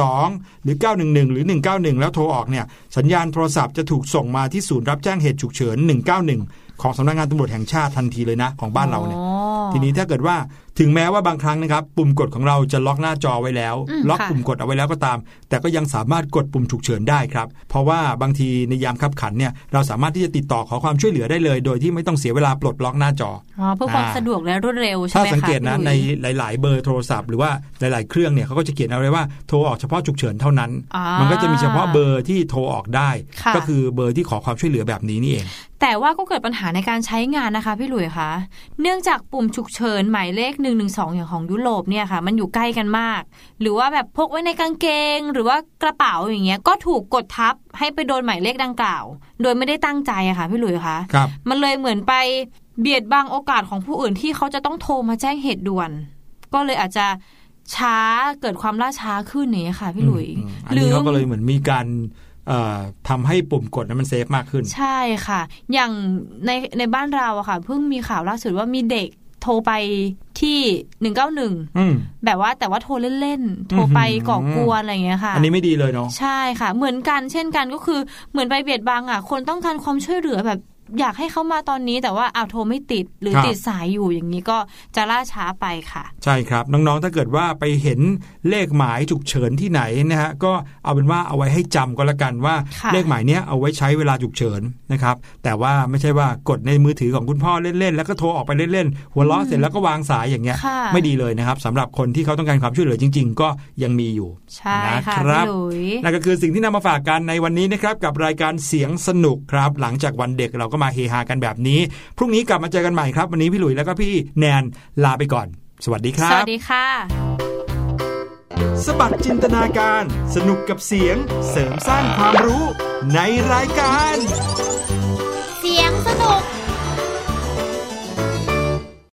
112 หรือ 911 หรือ 191 แล้วโทรออกเนี่ยสัญญาณโทรศัพท์จะถูกส่งมาที่ศูนย์รับแจ้งเหตุฉุกเฉิน 191 ของสำนักงานตำรวจแห่งชาติทันทีเลยนะ ของบ้านเราเนี่ยอ๋อทีนี้ถ้าเกิดว่า ถึงแม้ว่าบางครั้งนะครับ ปุ่มกดของเราจะล็อกหน้าจอไว้แล้ว ล็อกปุ่มกดเอาไว้แล้วก็ตาม แต่ก็ยังสามารถกดปุ่มฉุกเฉินได้ครับ เพราะว่าบางทีในยามขับขันเนี่ยเราสามารถที่จะติดต่อขอความช่วยเหลือได้เลย โดยที่ไม่ต้องเสียเวลาปลดล็อกหน้าจออ๋อเพื่อความสะดวกและรวดเร็วใช่ไหมคะถ้าสังเกตนะในหลาย ๆ เบอร์โทรศัพท์หรือว่าหลาย ๆ เครื่องเนี่ยเขาก็จะเขียนเอาไว้ว่าโทรออกเฉพาะฉุกเฉินเท่านั้น มันก็จะมีเฉพาะเบอร์ที่โทรออกได้ ก็คือเบอร์ที่ขอความช่วยเหลือแบบนี้นี่เองแต่ว่าก็เกิดปัญหาในการใช้งานนะคะพี่หลุยคะเนื่องจากปุ่มฉุกเฉินหมายเลข112 อย่างของยุโรปเนี่ยค่ะ มันอยู่ใกล้กันมาก หรือว่าแบบพกไว้ในกางเกง หรือว่ากระเป๋าอย่างเงี้ยก็ถูกกดทับให้ไปโดนหมายเลขดังกล่าว โดยไม่ได้ตั้งใจอะค่ะพี่หลุยคะครับมันเลยเหมือนไปเบียดบังโอกาสของผู้อื่นที่เขาจะต้องโทรมาแจ้งเหตุด่วน ก็เลยอาจจะช้าเกิดความล่าช้าขึ้นเนี่ยค่ะพี่หลุยหรือเขาก็เลยเหมือนมีการทำให้ปุ่มกดนั้นมันเซฟมากขึ้น ใช่ค่ะ อย่างในในบ้านเราอะค่ะ เพิ่งมีข่าวล่าสุดว่ามีเด็ก โทรไปที่หนึ่งเก้าหนึ่งอืมแบบว่าแต่ว่าโทรเล่นๆ โทรไปก่อกวนอะไรอย่างเงี้ยค่ะ อันนี้ไม่ดีเลยเนาะใช่ค่ะ เหมือนกันเช่นกันก็คือเหมือนไปเบียดบังอะ คนต้องการความช่วยเหลือแบบ อยากให้เขามาตอนนี้แต่ว่าเอาวโทรไม่ติดหรือครับติดสายอยู่อย่างนี้ก็จะล่าช้าไปค่ะ ใช่ครับ น้องๆถ้าเกิดว่าไปเห็นเลขหมายฉุกเฉินที่ไหนนะฮะก็เอาเป็นว่าเอาไว้ให้จำก็แล้วกันว่าค่ะเลขหมายเนี้ยเอาไว้ใช้เวลาฉุกเฉินนะครับแต่ว่าไม่ใช่ว่ากดในมือถือของคุณพ่อเล่นๆแล้วก็โทรออกไปเล่นๆหัวเราะเสร็จแล้วก็วางสายอย่างเงี้ยค่ะไม่ดีเลยนะครับสำหรับคนที่เขาต้องการความช่วยเหลือจริง ๆ ก็ยังมีอยู่ใช่นะค่ะครับพี่หลุยนั่นก็คือสิ่งที่นำมาฝากกันในวันนี้นะครับกับรายการเสียงสนุกครับ หลังจากวันเด็กเราก็มาเฮฮากันแบบนี้ พรุ่งนี้กลับมาเจอกันใหม่ครับ วันนี้พี่หลุยแล้วก็พี่แนนลาไปก่อน สวัสดีครับ สวัสดีค่ะ สบัดจินตนาการ สนุกกับเสียง เสริมสร้างความรู้ในรายการ เสียงสนุก